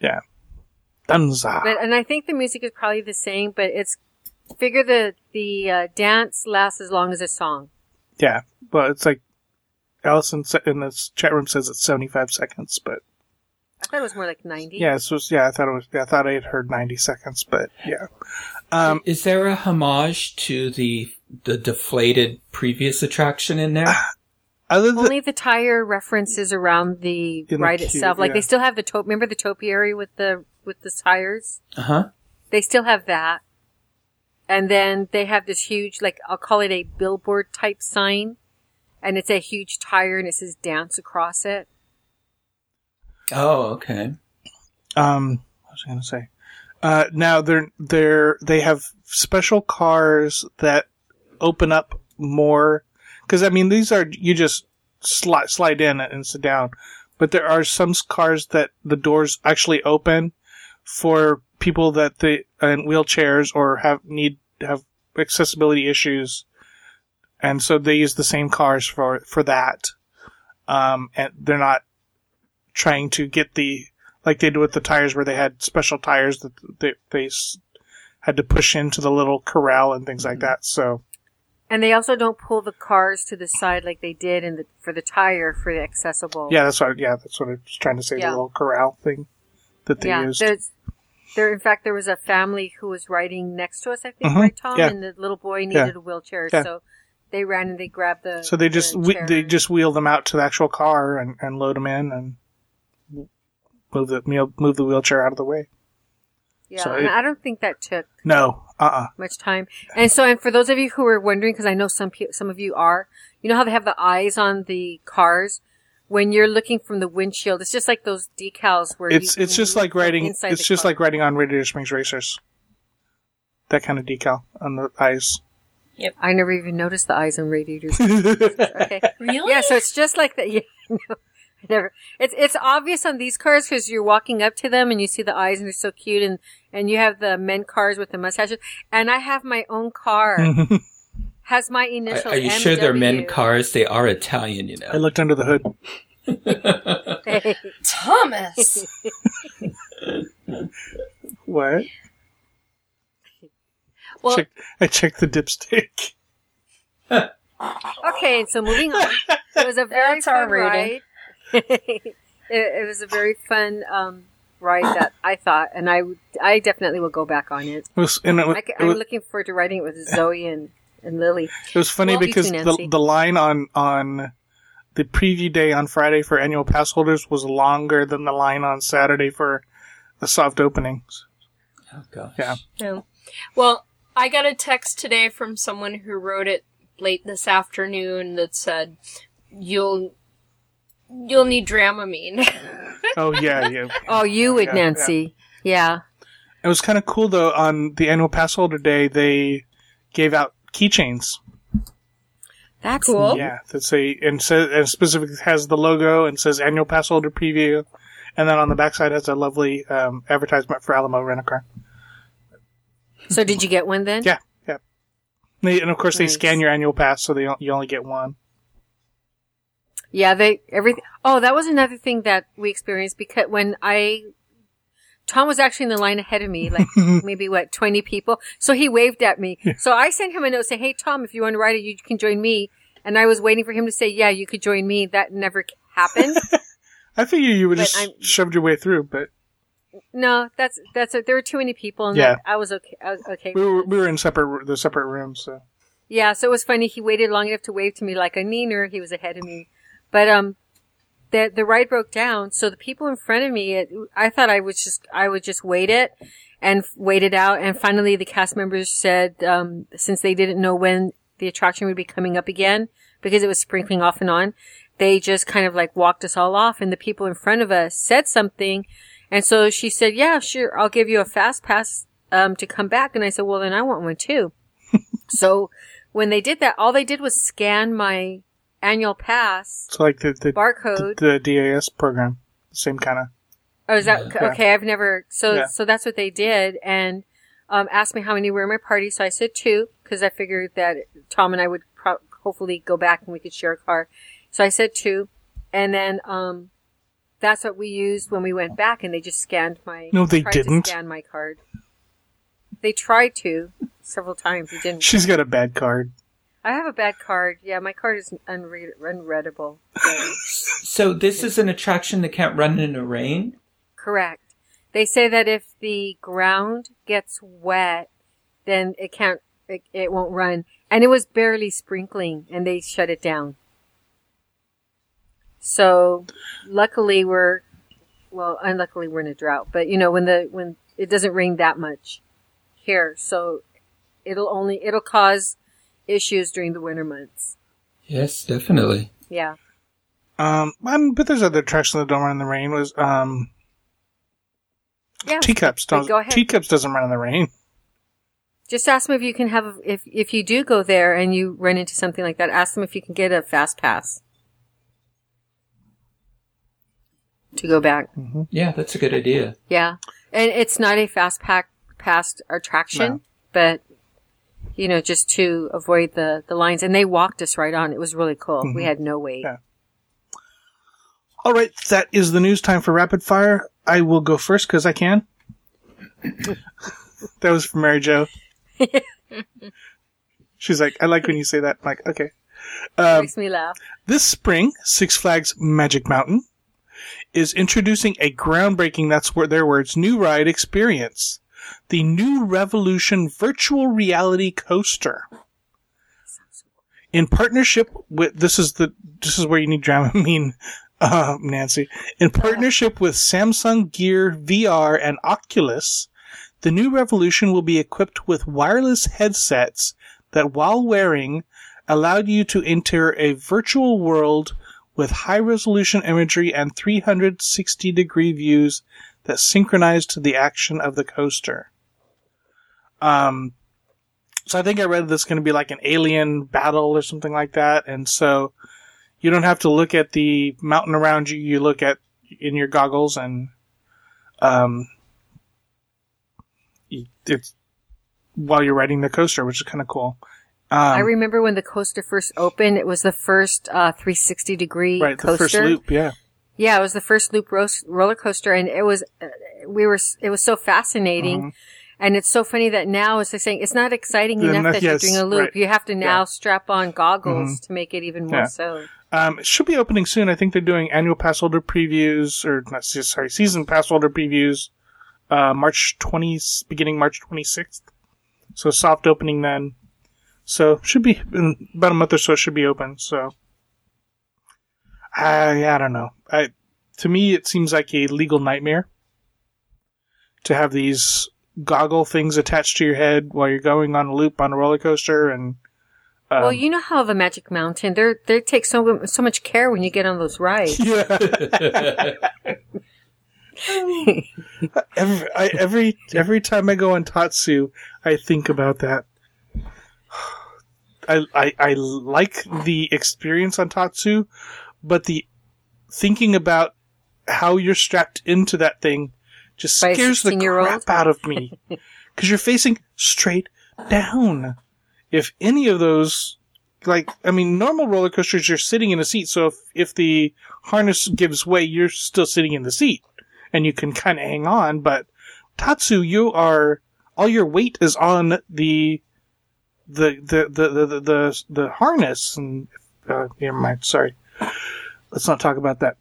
Dunza. but and I think the music is probably the same, but it's figure the the uh, dance lasts as long as a song. yeah, well, it's like Allison in this chat room says it's seventy five seconds, but I thought it was more like ninety. yeah, it was yeah. I thought it was. Yeah, I thought I had heard ninety seconds, but yeah. Um, Is there a homage to the the deflated previous attraction in there? (sighs) other than Only the tire references around the In the ride queue, itself. Like yeah. they still have the top. Remember the topiary with the with the tires? Uh huh. They still have that. And then they have this huge, like, I'll call it a billboard type sign. And it's a huge tire and it says dance across it. Oh, okay. um, what was I going to say? Uh, now they're they're they have special cars that open up more because I mean these are you just slide slide in and sit down, but there are some cars that the doors actually open for people that they in wheelchairs or have need have accessibility issues, and so they use the same cars for for that. Um, and they're not trying to get the like they did with the tires where they had special tires that they, they had to push into the little corral and things like that. So And they also don't pull the cars to the side like they did in the, for the tire for the accessible. yeah, that's what yeah, that's what I was trying to say. Yeah. The little corral thing that they yeah. used. There, in fact, there was a family who was riding next to us, I think, Mhm, right, Tom? yeah. And the little boy Yeah. needed a wheelchair. Yeah. So they ran and they grabbed the. So they the just we, they just wheel them out to the actual car and, and load them in and move the move the wheelchair out of the way. Yeah. so and it- I don't think that took No, uh, uh much time. And so, and for those of you who are wondering, because I know some pe- some of you are, you know how they have the eyes on the cars. When you're looking from the windshield, it's just like those decals where it's you it's just like look riding. It's just car. like riding on Radiator Springs Racers. That kind of decal on the eyes. Yep. I never even noticed the eyes on radiators. (laughs) okay. Really? Yeah, so it's just like that. (laughs) Yeah, no, I never. It's it's obvious on these cars because you're walking up to them and you see the eyes and they're so cute, and and you have the men cars with the mustaches, and I have my own car (laughs) has my Are, initial. are you sure they're men cars? They are Italian, you know. I looked under the hood. (laughs) Thomas! (laughs) What? Well, Check, I checked the dipstick. Okay, so moving on. It was a very That's fun ride. (laughs) it, it was a very fun um, ride that I thought, and I I definitely will go back on it. It was, and it, wa- I, it am looking forward to riding it with Zoe and, and Lily. it was funny Well, because too, the the line on on the preview day on Friday for annual pass holders was longer than the line on Saturday for the soft openings. Oh gosh. Yeah. Yeah. Well, I got a text today from someone who wrote it late this afternoon that said, "You'll you'll need Dramamine." (laughs) Oh yeah, yeah. Oh, you would, Yeah, Nancy. Yeah. It was kind of cool though. On the annual pass holder day, they gave out keychains. That's Cool. Yeah, that say and says and specifically has the logo and says annual pass holder preview, and then on the backside has a lovely um, advertisement for Alamo Rent a Car. So did you get one then? Yeah, yeah. And of course, they scan your annual pass, so they you only get one. Yeah, they everything. Oh, that was another thing that we experienced because when I, Tom was actually in the line ahead of me, like (laughs) maybe what twenty people. So he waved at me. So I sent him a note saying, "Hey Tom, if you want to ride it, you can join me." And I was waiting for him to say, "Yeah, you could join me." That never happened. (laughs) I figured you would But just I'm- shoved your way through, but no, that's that's it. There were too many people, and Yeah. that- I was okay. I was okay. we were we were in separate the separate rooms. So Yeah, so it was funny. He waited long enough to wave to me like a neener. He was ahead of me, but um, the the ride broke down. So the people in front of me, it, I thought I was just I would just wait it and wait it out. And finally, the cast members said um, since they didn't know when the attraction would be coming up again because it was sprinkling off and on, they just kind of like walked us all off. And the people in front of us said something, and so she said, "Yeah, sure, I'll give you a fast pass um, to come back." And I said, "Well, then I want one too." (laughs) so when they did that, all they did was scan my annual pass it's like the the, barcode. the, the DAS program, same kind of. oh, is that Yeah. okay? I've never. So Yeah. so that's what they did, and um, asked me how many were in my party. So I said two because I figured that Tom and I would pro- hopefully go back and we could share a car. So I said two, and then um, that's what we used when we went back, and they just scanned my. No, they didn't. scan my card. They tried to several times. It didn't. She's got a bad card. I have a bad card. Yeah, my card is unread- unreadable. So- So this is an attraction that can't run in the rain. Correct. They say that if the ground gets wet, then it can't, it, it won't run. And it was barely sprinkling and they shut it down. So luckily we're, well, unluckily we're in a drought, but you know, when the, when it doesn't rain that much here, so it'll only, it'll cause issues during the winter months. Yes, definitely. Yeah. Um, um, but there's other attractions that don't run in the rain. Was um, Yeah. teacups. Don't, go ahead. Teacups doesn't run in the rain. Just ask them if you can have, if, if you do go there and you run into something like that, ask them if you can get a fast pass to go back. Yeah, that's a good idea. Yeah. And it's not a fast pack past attraction, No. but you know, just to avoid the, the lines. And they walked us right on. It was really cool. We had no wait. Yeah. All right, that is the news time for rapid fire. I will go first because I can. (laughs) that was from Mary Jo. (laughs) She's like, I like when you say that. I'm like, okay. Um, Makes me laugh. This spring, Six Flags Magic Mountain is introducing a groundbreaking, that's where their words, new ride experience. The New Revolution Virtual Reality Coaster. In partnership with, this is the, this is where you need Dramamine, (laughs) uh, Nancy. In partnership with Samsung Gear VR and Oculus, the New Revolution will be equipped with wireless headsets that while wearing allowed you to enter a virtual world with high resolution imagery and 360 degree views that synchronized to the action of the coaster. Um, so I think I read this going to be like an alien battle or something like that, and so you don't have to look at the mountain around you. You look at in your goggles, and um, it's while you're riding the coaster, which is kind of cool. Um, I remember when the coaster first opened, it was the first uh, 360 degree right, the first loop, yeah. Yeah, it was the first loop ro- roller coaster, and it was uh, we were it was so fascinating, Mm-hmm. and it's so funny that now it's like saying it's not exciting Yeah, enough that yes, you're doing a loop. right. You have to now Yeah. Mm-hmm. strap on goggles to make it even more Yeah. so. Um, it should be opening soon. I think they're doing annual pass holder previews, or not, sorry, season pass holder previews, uh, March 20, beginning March 26th. So soft opening then. So should be in about a month or so it should be open. So I, I don't know. I, to me, it seems like a legal nightmare to have these goggle things attached to your head while you're going on a loop on a roller coaster and um, well, you know how the Magic Mountain, they they take so so much care when you get on those rides. (laughs) yeah. (laughs) every, I, every every time I go on Tatsu, I think about that. (sighs) I, I I like the experience on Tatsu, but the thinking about how you're strapped into that thing just scares the crap out of me. (laughs) Because you're facing straight down. If any of those, like, I mean, normal roller coasters, you're sitting in a seat, so if, if the harness gives way, you're still sitting in the seat. And you can kind of hang on, but Tatsu, you are, all your weight is on the, the, the, the, the, the, the, the harness, and, uh, never mind, sorry. (laughs) Let's not talk about that.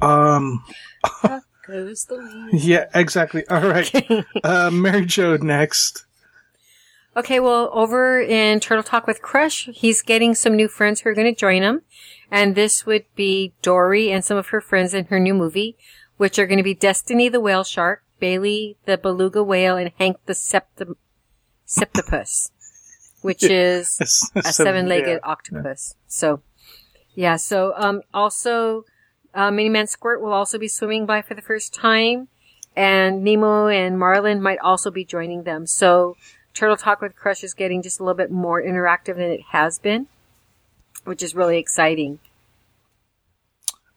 Um, Goes the (laughs) wind. yeah, exactly. All right. (laughs) uh, Mary Jo next. Okay, well, over in Turtle Talk with Crush, he's getting some new friends who are going to join him. And this would be Dory and some of her friends in her new movie, which are going to be Destiny the Whale Shark, Bailey the Beluga Whale, and Hank the Septim- Septopus, which is a seven-legged yeah. octopus. So, yeah. So, um, also, uh, Miniman Squirt will also be swimming by for the first time, and Nemo and Marlin might also be joining them. So, Turtle Talk with Crush is getting just a little bit more interactive than it has been, which is really exciting.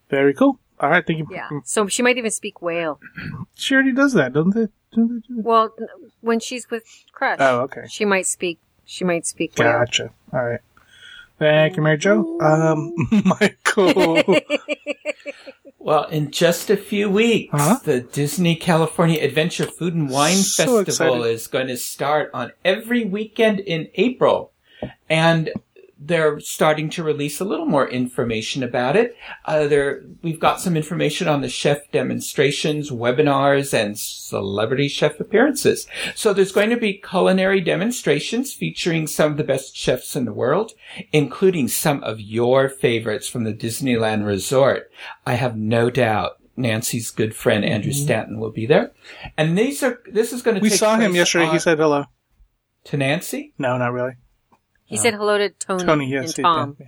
Very cool. All right, thank you. Yeah. So she might even speak whale. (clears throat) She already does that, doesn't they? Don't they do that? Well, when she's with Crush, Oh, okay. she might speak. She might speak whale. Gotcha. All right. Thank you, Mary Jo. Um, (laughs) Michael. (laughs) Well, in just a few weeks, Huh? the Disney California Adventure Food and Wine So Festival excited. is going to start on every weekend in April. And they're starting to release a little more information about it. Uh, there, we've got some information on the chef demonstrations, webinars, and celebrity chef appearances. So there's going to be culinary demonstrations featuring some of the best chefs in the world, including some of your favorites from the Disneyland Resort. I have no doubt Nancy's good friend Andrew Stanton will be there. And these are, this is going to we saw him yesterday. He said hello. to Nancy? No, not really. He said hello to Tony, Tony, yes, and he Tom. did.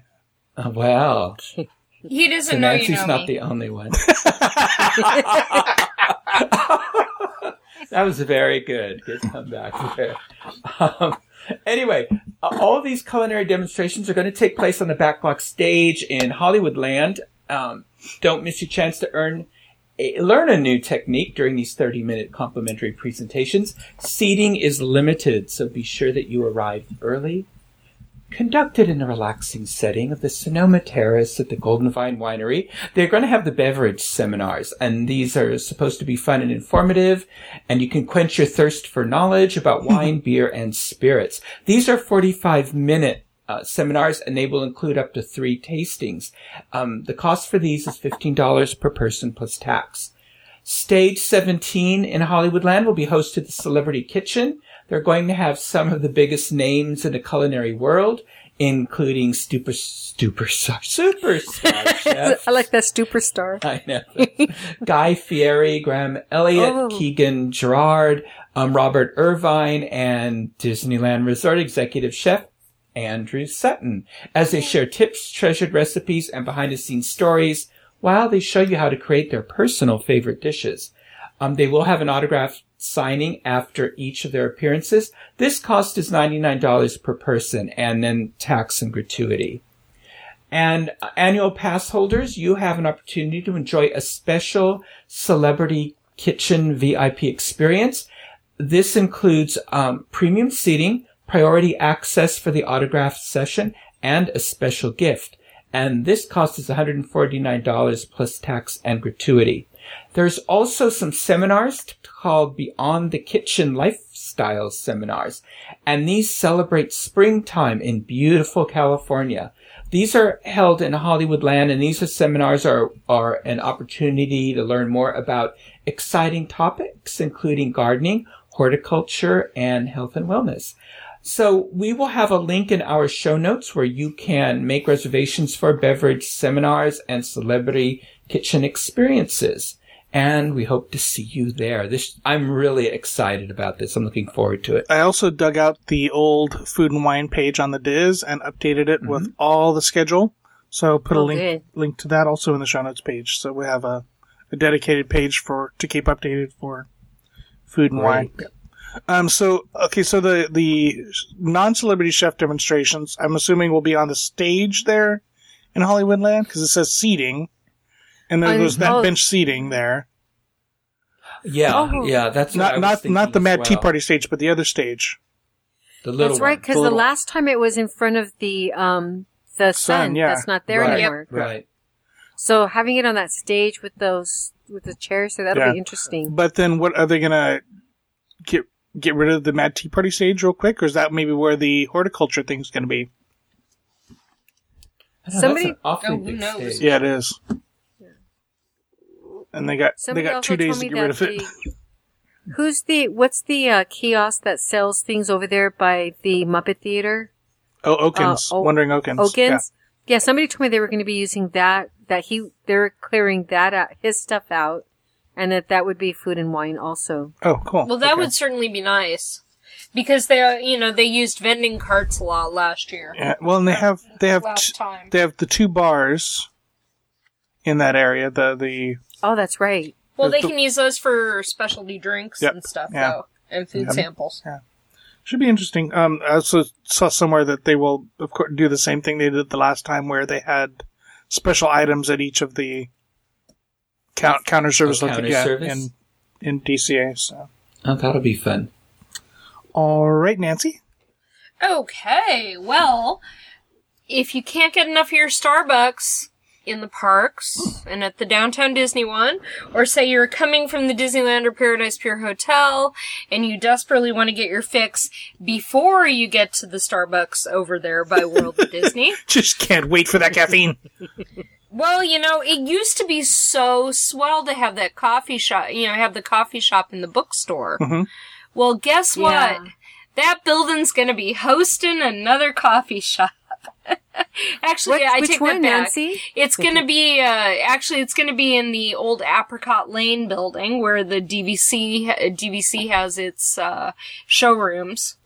Oh, well. (laughs) He doesn't So know Nancy's you know not me. the only one. (laughs) (laughs) that was very good. Good comeback there. Um, anyway, uh, all these culinary demonstrations are going to take place on the backlot stage in Hollywoodland. Um, don't miss your chance to earn a, learn a new technique during these 30 minute complimentary presentations. Seating is limited, so be sure that you arrive early conducted in a relaxing setting of the Sonoma Terrace at the Golden Vine Winery. They're going to have the beverage seminars, and these are supposed to be fun and informative, and you can quench your thirst for knowledge about (laughs) wine, beer, and spirits. These are 45 minute uh, seminars, and they will include up to three tastings. Um, the cost for these is $15 per person plus tax. Stage 17 in Hollywoodland will be hosted the Celebrity Kitchen. They're going to have some of the biggest names in the culinary world, including super, superstar, (laughs) superstar chefs. I like that superstar. I know. (laughs) Guy Fieri, Graham Elliot, Oh. Keegan Gerhard, um, Robert Irvine, and Disneyland Resort Executive Chef Andrew Sutton as they share tips, treasured recipes, and behind the scenes stories while they show you how to create their personal favorite dishes. Um, they will have an autograph signing after each of their appearances. This cost is $99 per person and then tax and gratuity. And uh, annual pass holders, you have an opportunity to enjoy a special celebrity kitchen VIP experience. This includes um, premium seating, priority access for the autograph session, and a special gift. And this cost is $149 plus tax and gratuity. There's also some seminars called Beyond the Kitchen Lifestyle Seminars, and these celebrate springtime in beautiful California. These are held in Hollywoodland, and these are seminars are, are an opportunity to learn more about exciting topics, including gardening, horticulture, and health and wellness. So we will have a link in our show notes where you can make reservations for beverage seminars and celebrity kitchen experiences. And we hope to see you there. This, I'm really excited about this. I'm looking forward to it. I also dug out the old food and wine page on the Diz and updated it with all the schedule. So I'll put a Oh, link good. link to that also in the show notes page. So we have a, a dedicated page for to keep updated for food and wine. Great. Um. So okay. So the the non celebrity chef demonstrations, I'm assuming, will be on the stage there in Hollywoodland because it says seating, and then I- there's that oh. bench seating there. Yeah, Oh. yeah, that's what I Not was not not the as Mad Tea. Party stage, but the other stage. The little That's right, because The the last time it was in front of the um the sun. yeah. That's not there Right. anymore. Right. So having it on that stage with those with the chairs, so that'll Yeah. be interesting. But then, what are they gonna get get rid of the Mad Tea Party stage real quick, or is that maybe where the horticulture thing's gonna be? I know, Somebody- that's an awfully Oh, who knows? stage. Yeah, it is. And they got Somebody they got two days to get rid of it. the who's the what's the uh, kiosk that sells things over there by the Muppet Theater? Oh, Oaken's, uh, O- Wandering Oaken's. Oaken's. Yeah. somebody told me they were going to be using that. That he they're clearing that out, his stuff out, and that that would be food and wine also. Oh, cool. Well, that Okay. would certainly be nice because they, uh, you know, they used vending carts a lot last year. Yeah. Well, and they have they have t- time. they have the two bars in that area. The the Oh, that's right. Well, they the- can use those for specialty drinks Yep, and stuff, yeah. though, and food samples. Yeah. Should be interesting. Um, I also saw somewhere that they will, of course, do the same thing they did the last time, where they had special items at each of the count, counter service, Oh, loca- counter yeah, service? in in DCA. So, Oh, that'll be fun. all right, Nancy. Okay, well, if you can't get enough of your Starbucks in the parks and at the downtown Disney one, or say you're coming from the Disneyland or Paradise Pier Hotel and you desperately want to get your fix before you get to the Starbucks over there by World of Disney. (laughs) Just can't wait for that caffeine. Well, you know, it used to be so swell to have that coffee shop, you know, have the coffee shop in the bookstore. Mm-hmm. Well, guess what? Yeah. That building's gonna be hosting another coffee shop. (laughs) actually, What- I which take one, that back. Nancy? It's gonna be, uh, actually, it's gonna be in the old Apricot Lane building where the DVC, uh, DVC has its, uh, showrooms.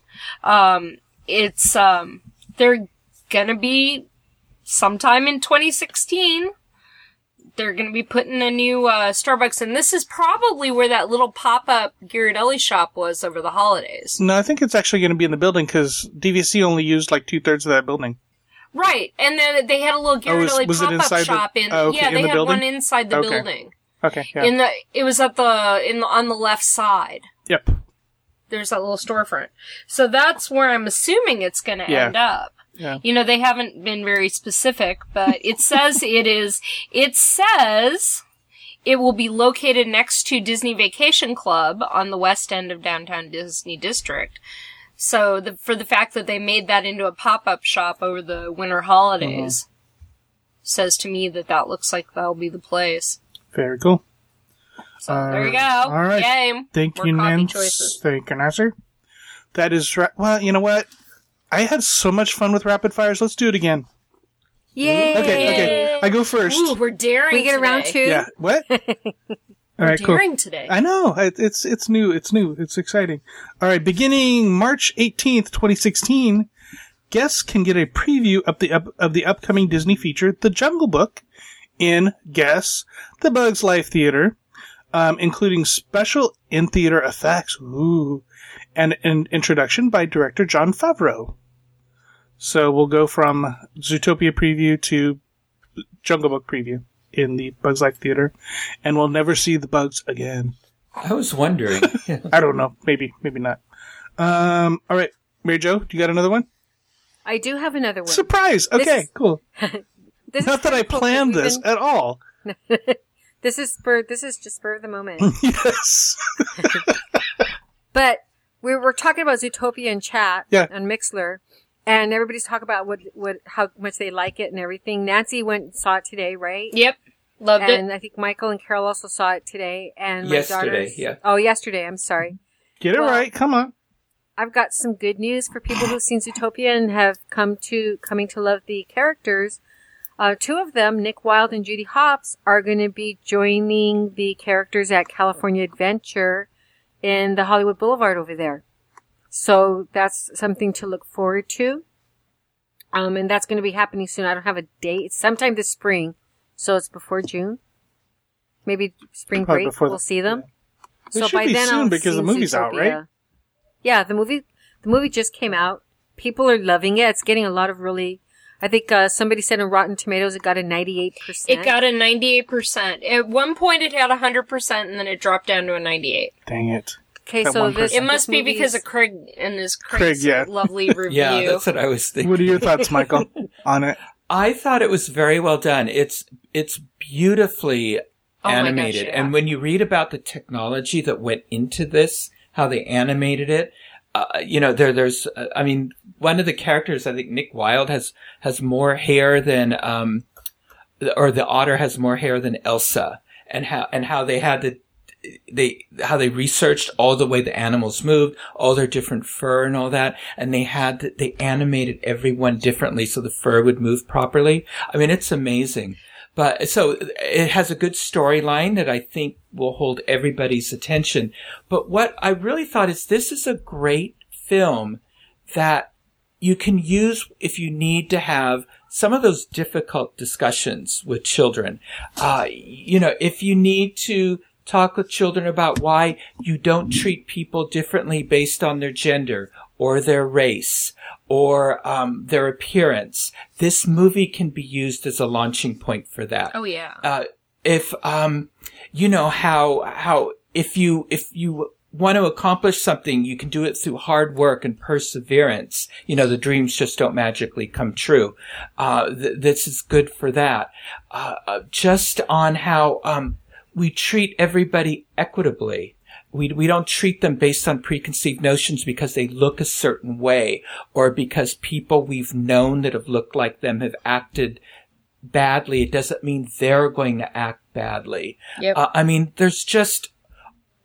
Um, it's, um, they're gonna be sometime in 2016 they're going to be putting a new uh, Starbucks, and this is probably where that little pop-up Ghirardelli shop was over the holidays. no, I think it's actually going to be in the building because DVC only used like two thirds of that building. Right, and then they had a little Oh, Ghirardelli pop-up inside the- shop in. oh, okay, yeah, in they the had building? one inside the Okay. building. Okay, yeah, In the, it was at the in the, on the left side. yep. There's that little storefront. So that's where I'm assuming it's going to Yeah. end up. Yeah. You know, they haven't been very specific, but it (laughs) says it is, it says it will be located next to Disney Vacation Club on the west end of downtown Disney District. So the, for the fact that they made that into a pop-up shop over the winter holidays says to me that that looks like that'll be the place. Very cool. So Uh, there you go. all right. Game. Thank More you, choices. Thank you, Nasser. That is right. Well, you know what? I had so much fun with rapid fires. Let's do it again. Yay! Okay, okay. I go first. Ooh, we're daring. We get a round today. two. Yeah. What? (laughs) All We're right, cool. daring today. I know it, it's it's new. It's new. It's exciting. All right, beginning March eighteenth, twenty sixteen, guests can get a preview of the up, of the upcoming Disney feature, The Jungle Book, in Guess the Bugs Life Theater, um, including special in theater effects. Ooh, and an introduction by director Jon Favreau. So we'll go from Zootopia preview to Jungle Book preview in the Bugs Life Theater, and we'll never see the bugs again. I was wondering. (laughs) I don't know. Maybe, maybe not. Um, all right. Mary Jo, do you got another one? I do have another one. Surprise. Okay, is- cool. (laughs) This is Not that I kinda cool 'cause planned we've this been- at all. (laughs) This is spur. This is just spur of the moment. yes. But we were talking about Zootopia in chat Yeah. on Mixlr, and everybody's talking about what what how much they like it and everything. Nancy went and saw it today, right? Yep. Loved it. And I think Michael and Carol also saw it today. And my Yesterday, yeah. Oh, yesterday. I'm sorry. Get it Well- right. Come on. I've got some good news for people who've seen Zootopia and have come to coming to love the characters. Uh, two of them, Nick Wilde and Judy Hopps, are going to be joining the characters at California Adventure in the Hollywood Boulevard over there. So that's something to look forward to. Um, and that's going to be happening soon. I don't have a date. It's sometime this spring. So it's before June. Maybe spring Probably break. We'll the- see them. They so should by be then soon I'll because the seen movie's out, right? Yeah, the movie, the movie just came out. People are loving it. It's getting a lot of really, I think, uh, somebody said in Rotten Tomatoes it got a 98%. It got a 98%. At one point it had 100% and then it dropped down to a 98. Dang it. Okay, That so this. It must this be because of Craig and his Craig, yeah. lovely (laughs) review. Yeah, that's what I was thinking. What are your thoughts, Michael, (laughs) on it? I thought it was very well done. It's it's beautifully Oh my gosh, animated, yeah. and when you read about the technology that went into this, how they animated it, uh, you know, there there's, uh, I mean, one of the characters, I think Nick Wilde has has more hair than, um, or the otter has more hair than Elsa, and how and how they had to. They how they researched all the way the animals moved, all their different fur and all that, and they had they animated everyone differently so the fur would move properly. I mean, it's amazing. But so it has a good storyline that I think will hold everybody's attention. But what I really thought is this is a great film that you can use if you need to have some of those difficult discussions with children. Uh, you know, if you need to talk with children about why you don't treat people differently based on their gender or their race or um, their appearance, this movie can be used as a launching point for that Oh yeah. uh, if um, you know how how if you if you want to accomplish something, you can do it through hard work and perseverance. You know, the dreams just don't magically come true. Uh, th- this is good for that. Uh, uh, just on how um, we treat everybody equitably. We, we don't treat them based on preconceived notions because they look a certain way or because people we've known that have looked like them have acted badly, it doesn't mean they're going to act badly. Yep. Uh, I mean, there's just,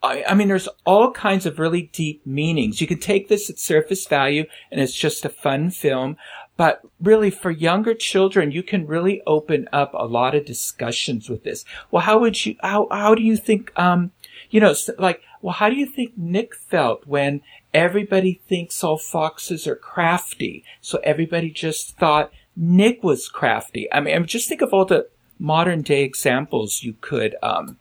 I, I mean, there's all kinds of really deep meanings. You can take this at surface value and it's just a fun film. But really, for younger children, you can really open up a lot of discussions with this. Well, how would you, how, how do you think, um, you know, like, well, how do you think Nick felt when everybody thinks all foxes are crafty? So everybody just thought Nick was crafty. I mean, just think of all the modern day examples you could, um,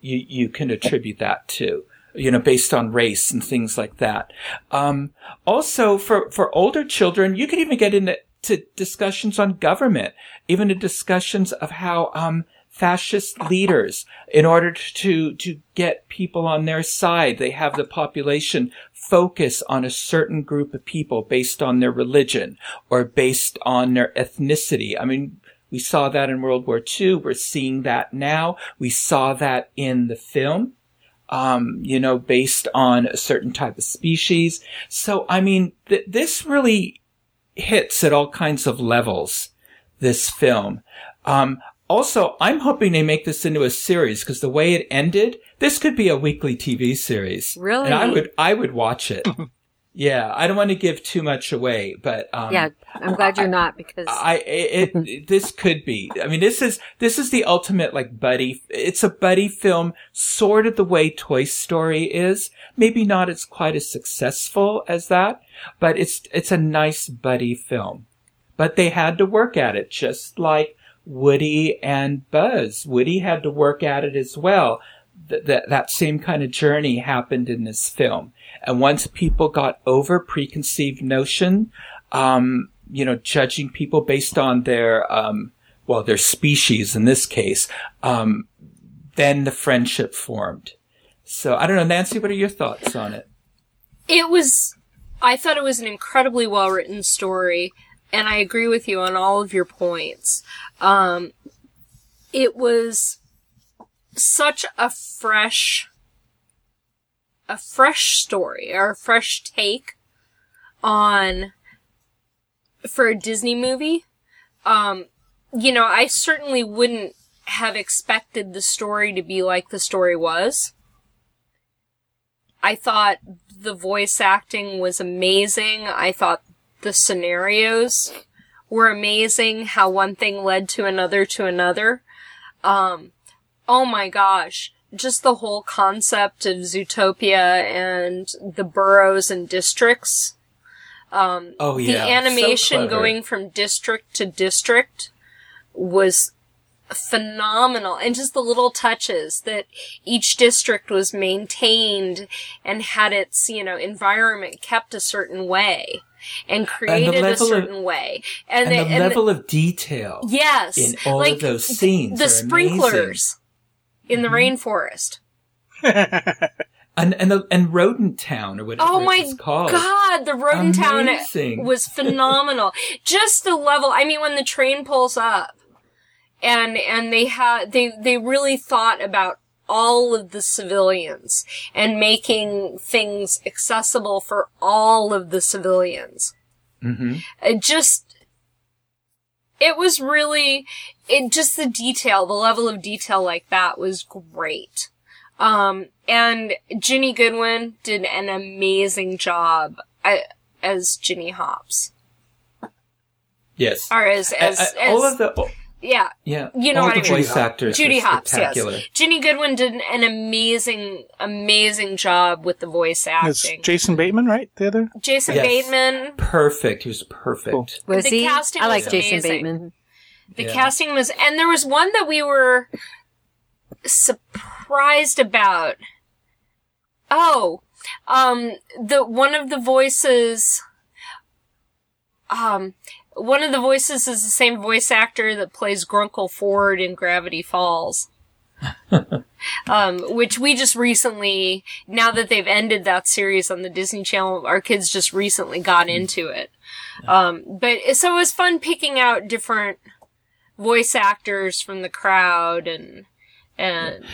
you, you can attribute that to, you know, based on race and things like that. Um, also for, for older children, you can even get into to discussions on government, even to discussions of how, um, fascist leaders, in order to, to get people on their side, they have the population focus on a certain group of people based on their religion or based on their ethnicity. I mean, we saw that in World War II. We're seeing that now. We saw that in the film, um, you know, based on a certain type of species. So, I mean, th- this really hits at all kinds of levels, this film. Um, also, I'm hoping they make this into a series because the way it ended, this could be a weekly TV series. Really? And I would, I would watch it. (laughs) yeah. I don't want to give too much away, but, um, yeah, I'm glad you're not because I it, it (laughs) this could be. I mean, this is this is the ultimate like buddy. It's a buddy film, sort of the way Toy Story is. Maybe not as quite as successful as that, but it's it's a nice buddy film. But they had to work at it, just like Woody and Buzz. Woody had to work at it as well. That that that same kind of journey happened in this film. And once people got over preconceived notion, um, you know, judging people based on their, um, well, their species in this case, um, then the friendship formed. So I don't know, Nancy, what are your thoughts on it? It was. I thought it was an incredibly well written story, and I agree with you on all of your points. Um, it was such a fresh, a fresh story or a fresh take on for a Disney movie. Um, you know, I certainly wouldn't have expected the story to be like the story was. I thought the voice acting was amazing. I thought the scenarios were amazing. How one thing led to another to another. Um, oh my gosh. Just the whole concept of Zootopia and the boroughs and districts. Um, Oh the yeah, So animation clever. going from district to district was phenomenal and just the little touches that each district was maintained and had its you know environment kept a certain way and created a level of- certain way and, and they- the and level of detail yes in all like of those scenes the are amazing. In the rainforest (laughs) and and the, and Rodent Town or whatever Oh my god, the Rodent Town was phenomenal. (laughs) Just the level. I mean, when the train pulls up, and and they had they they really thought about all of the civilians and making things accessible for all of the civilians. hmm It just it was really it just the detail, the level of detail like that was great. Um, and Ginny Goodwin did an amazing job uh, as Ginny Hopps, Yes. or as as, Uh, uh, all of the yeah, yeah, You know all what the I mean. voice Judy Hopps. actors. Judy Hopps. spectacular. Yes, Ginny Goodwin did an amazing, amazing job with the voice It's acting. Jason Bateman, right? The other? Jason Yes. Bateman, Perfect. He was perfect. Cool. Was The he? casting I like was Jason amazing. Bateman. The Yeah. casting was, and there was one that we were surprised about. Oh, um, the one of the voices, um, one of the voices is the same voice actor that plays Grunkle Ford in Gravity Falls. (laughs) um, which we just recently, now that they've ended that series on the Disney Channel, our kids just recently got into it. Um, but so it was fun picking out different voice actors from the crowd and and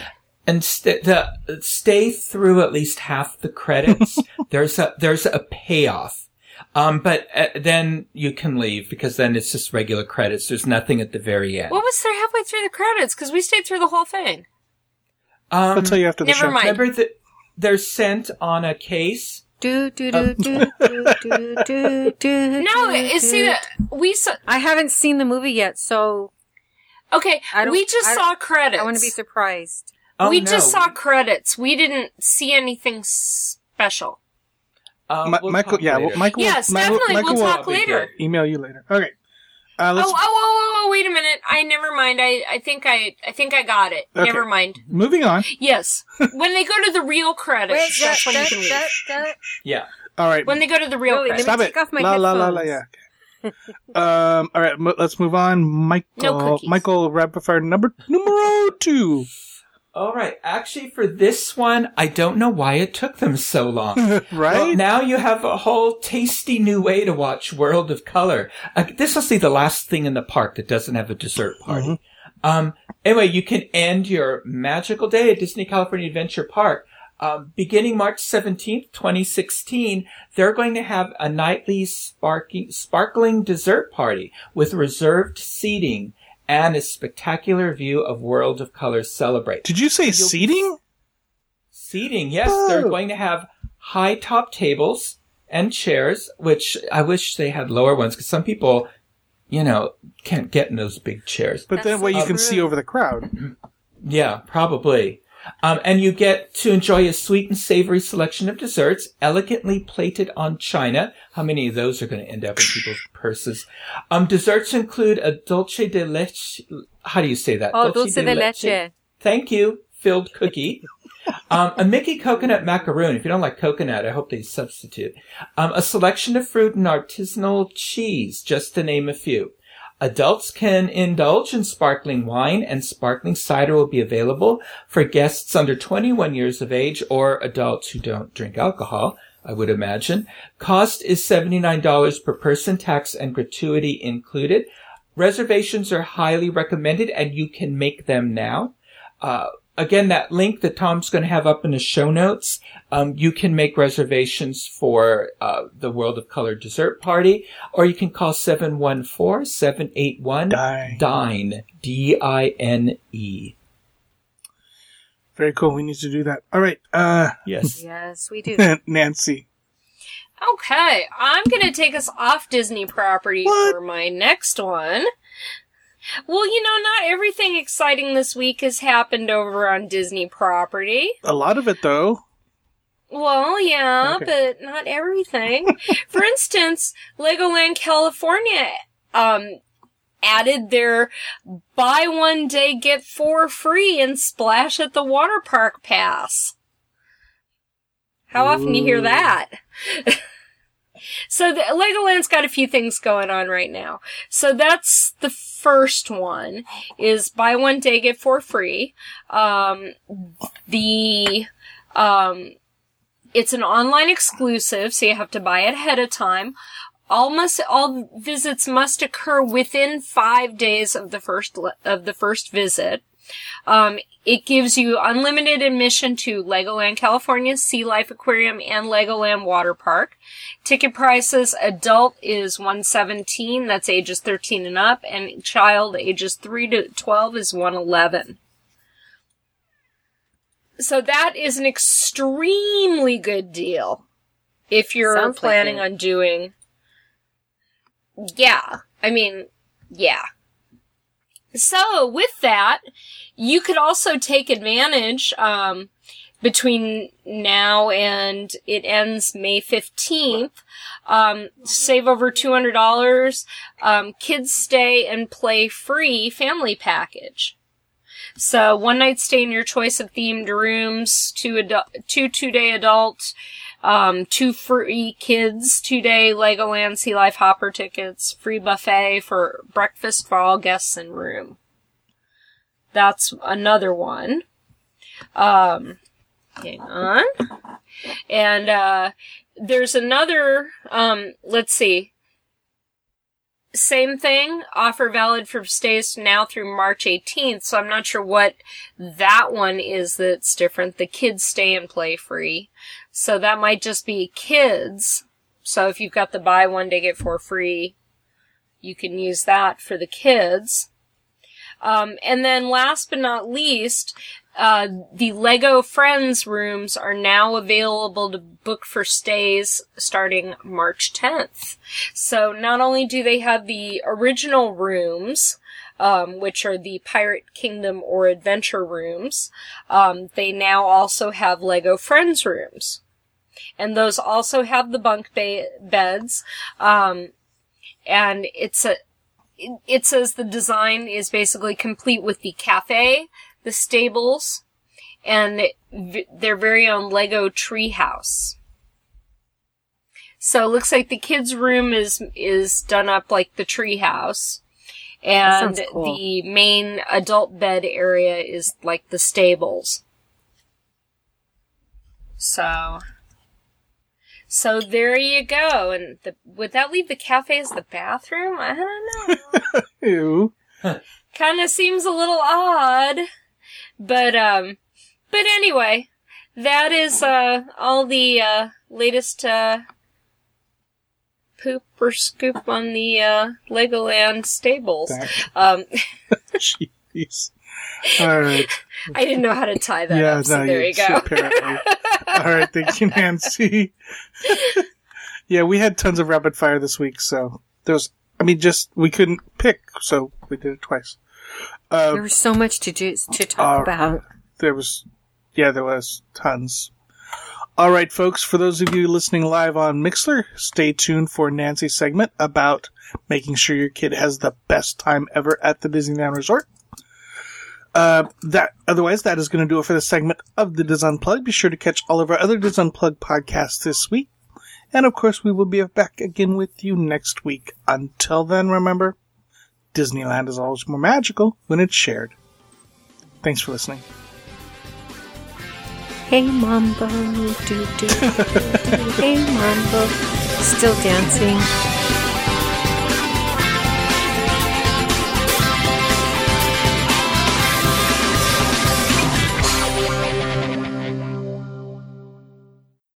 and st- the stay through at least half the credits. (laughs) there's a there's a payoff, um, but uh, then you can leave because then it's just regular credits. There's nothing at the very end. what was there halfway through the credits because we stayed through the whole thing. Um, I'll tell you after the never show. mind. remember that they're sent on a case. Do do do (laughs) do do do do do. No, do, it, see that we saw. I haven't seen the movie yet, so Okay, I don't- we just I- saw credits. I want to be surprised. Oh, we no. just saw credits. We didn't see anything special. Um, Mi- we'll Michael, yeah, later. well, Michael, Yes, Michael, definitely. Michael we'll talk later. email you later. Okay. Uh, Oh, let's oh, oh, oh, oh, wait a minute. I never mind. I, I think I, I think I got it. Okay. Never mind. moving on. Yes. (laughs) when they go to the real credits, that's when you can leave. Yeah. All right. When they go to the real Wait, let me credits. Stop take it. off my la, la, la, la, headphones. yeah. okay. um, all right, mo- let's move on. Michael, No cookies. Michael, rapid fire number numero two. All right. Actually, for this one, I don't know why it took them so long. (laughs) right? Well, now you have a whole tasty new way to watch World of Color. Uh, this will be the last thing in the park that doesn't have a dessert party. Um, anyway, you can end your magical day at Disney California Adventure Park. Um, beginning March 17th, 2016, they're going to have a nightly sparking, sparkling dessert party with reserved seating and a spectacular view of World of Colors celebrate. Did you say seating? Seating, yes, Oh. they're going to have high top tables and chairs, which I wish they had lower ones because some people, you know, can't get in those big chairs. But That's that way you can true. see over the crowd. Yeah, probably. Um, and you get to enjoy a sweet and savory selection of desserts, elegantly plated on china. How many of those are going to end up in people's purses? Um, desserts include a dulce de leche. How do you say that? Oh, dulce de leche. Thank you. Filled cookie. um, a Mickey coconut macaroon. If you don't like coconut, I hope they substitute. Um, a selection of fruit and artisanal cheese, just to name a few. Adults can indulge in sparkling wine and sparkling cider will be available for guests under 21 years of age or adults who don't drink alcohol, I would imagine. Cost is $79 per person, tax and gratuity included. Reservations are highly recommended and you can make them now. Uh, again, that link that Tom's going to have up in the show notes, um, you can make reservations for uh, the World of Color dessert party, or you can call 714-781-DINE, Dine. D-I-N-E. Very cool. We need to do that. All right, uh, Yes. (laughs) Yes, we do. Nancy. Okay, I'm gonna take us off Disney property What? for my next one. Well, you know, not everything exciting this week has happened over on Disney property. A lot of it, though. Well, yeah, Okay. but not everything. (laughs) For instance, Legoland California um added their buy one day get four free and splash at the water park pass. How often do you hear that? (laughs) so the, Legoland's got a few things going on right now. So that's the first one is buy one day get four free. Um the um it's an online exclusive, so you have to buy it ahead of time. All must all visits must occur within five days of the first of the first visit. Um, it gives you unlimited admission to Legoland California Sea Life Aquarium and Legoland Water Park. Ticket prices: adult is one seventeen, that's ages thirteen and up, and child ages three to twelve is one eleven. So that is an extremely good deal if you're Sounds planning it. on doing. Yeah, I mean, yeah. So with that, you could also take advantage um, between now and it ends May fifteenth. Um, save over two hundred dollars. Um, kids stay and play free family package. So one night stay in your choice of themed rooms, two adu- two two day adult, um, two free kids, two day Legoland Sea Life Hopper tickets, free buffet for breakfast for all guests in room. That's another one. Um, hang on. And, uh, there's another, um, let's see. Same thing, offer valid for stays now through March 18th, so I'm not sure what that one is that's different. The kids stay and play free. So that might just be kids. So if you've got the buy one day get four free, you can use that for the kids. Um, and then last but not least, uh, the Lego Friends rooms are now available to book for stays starting March 10th. So not only do they have the original rooms, um, which are the Pirate Kingdom or Adventure rooms, um, they now also have Lego Friends rooms. And those also have the bunk ba- beds. Um, and it's a, it, it says the design is basically complete with the cafe, the stables, and v- their very own Lego treehouse. So it looks like the kids' room is is done up like the treehouse, and cool. the main adult bed area is like the stables. So, so there you go. And the, would that leave the cafe as the bathroom? I don't know. (laughs) Ew. kind of seems a little odd. But, um, but anyway, that is, uh, all the, uh, latest, uh, poop or scoop on the, uh, Legoland stables. Um, Jeez. All right. (laughs) I didn't know how to tie that yeah, up, so no, there you go. (laughs) Apparently. All right. Thank you, Nancy. (laughs) yeah, we had tons of rapid fire this week, so there was. I mean, just we couldn't pick, so we did it twice. Uh, There was so much to do, to talk Uh, about. there was, yeah, there was tons. All right, folks, for those of you listening live on Mixlr, stay tuned for Nancy's segment about making sure your kid has the best time ever at the Disneyland Resort. Uh, that, otherwise, that is going to do it for the segment of the Dis Unplugged. Be sure to catch all of our other Dis Unplugged podcasts this week. And of course, we will be back again with you next week. Until then, remember, Disneyland is always more magical when it's shared. Thanks for listening. Hey Mambo, do do. (laughs) Hey Mambo, still dancing.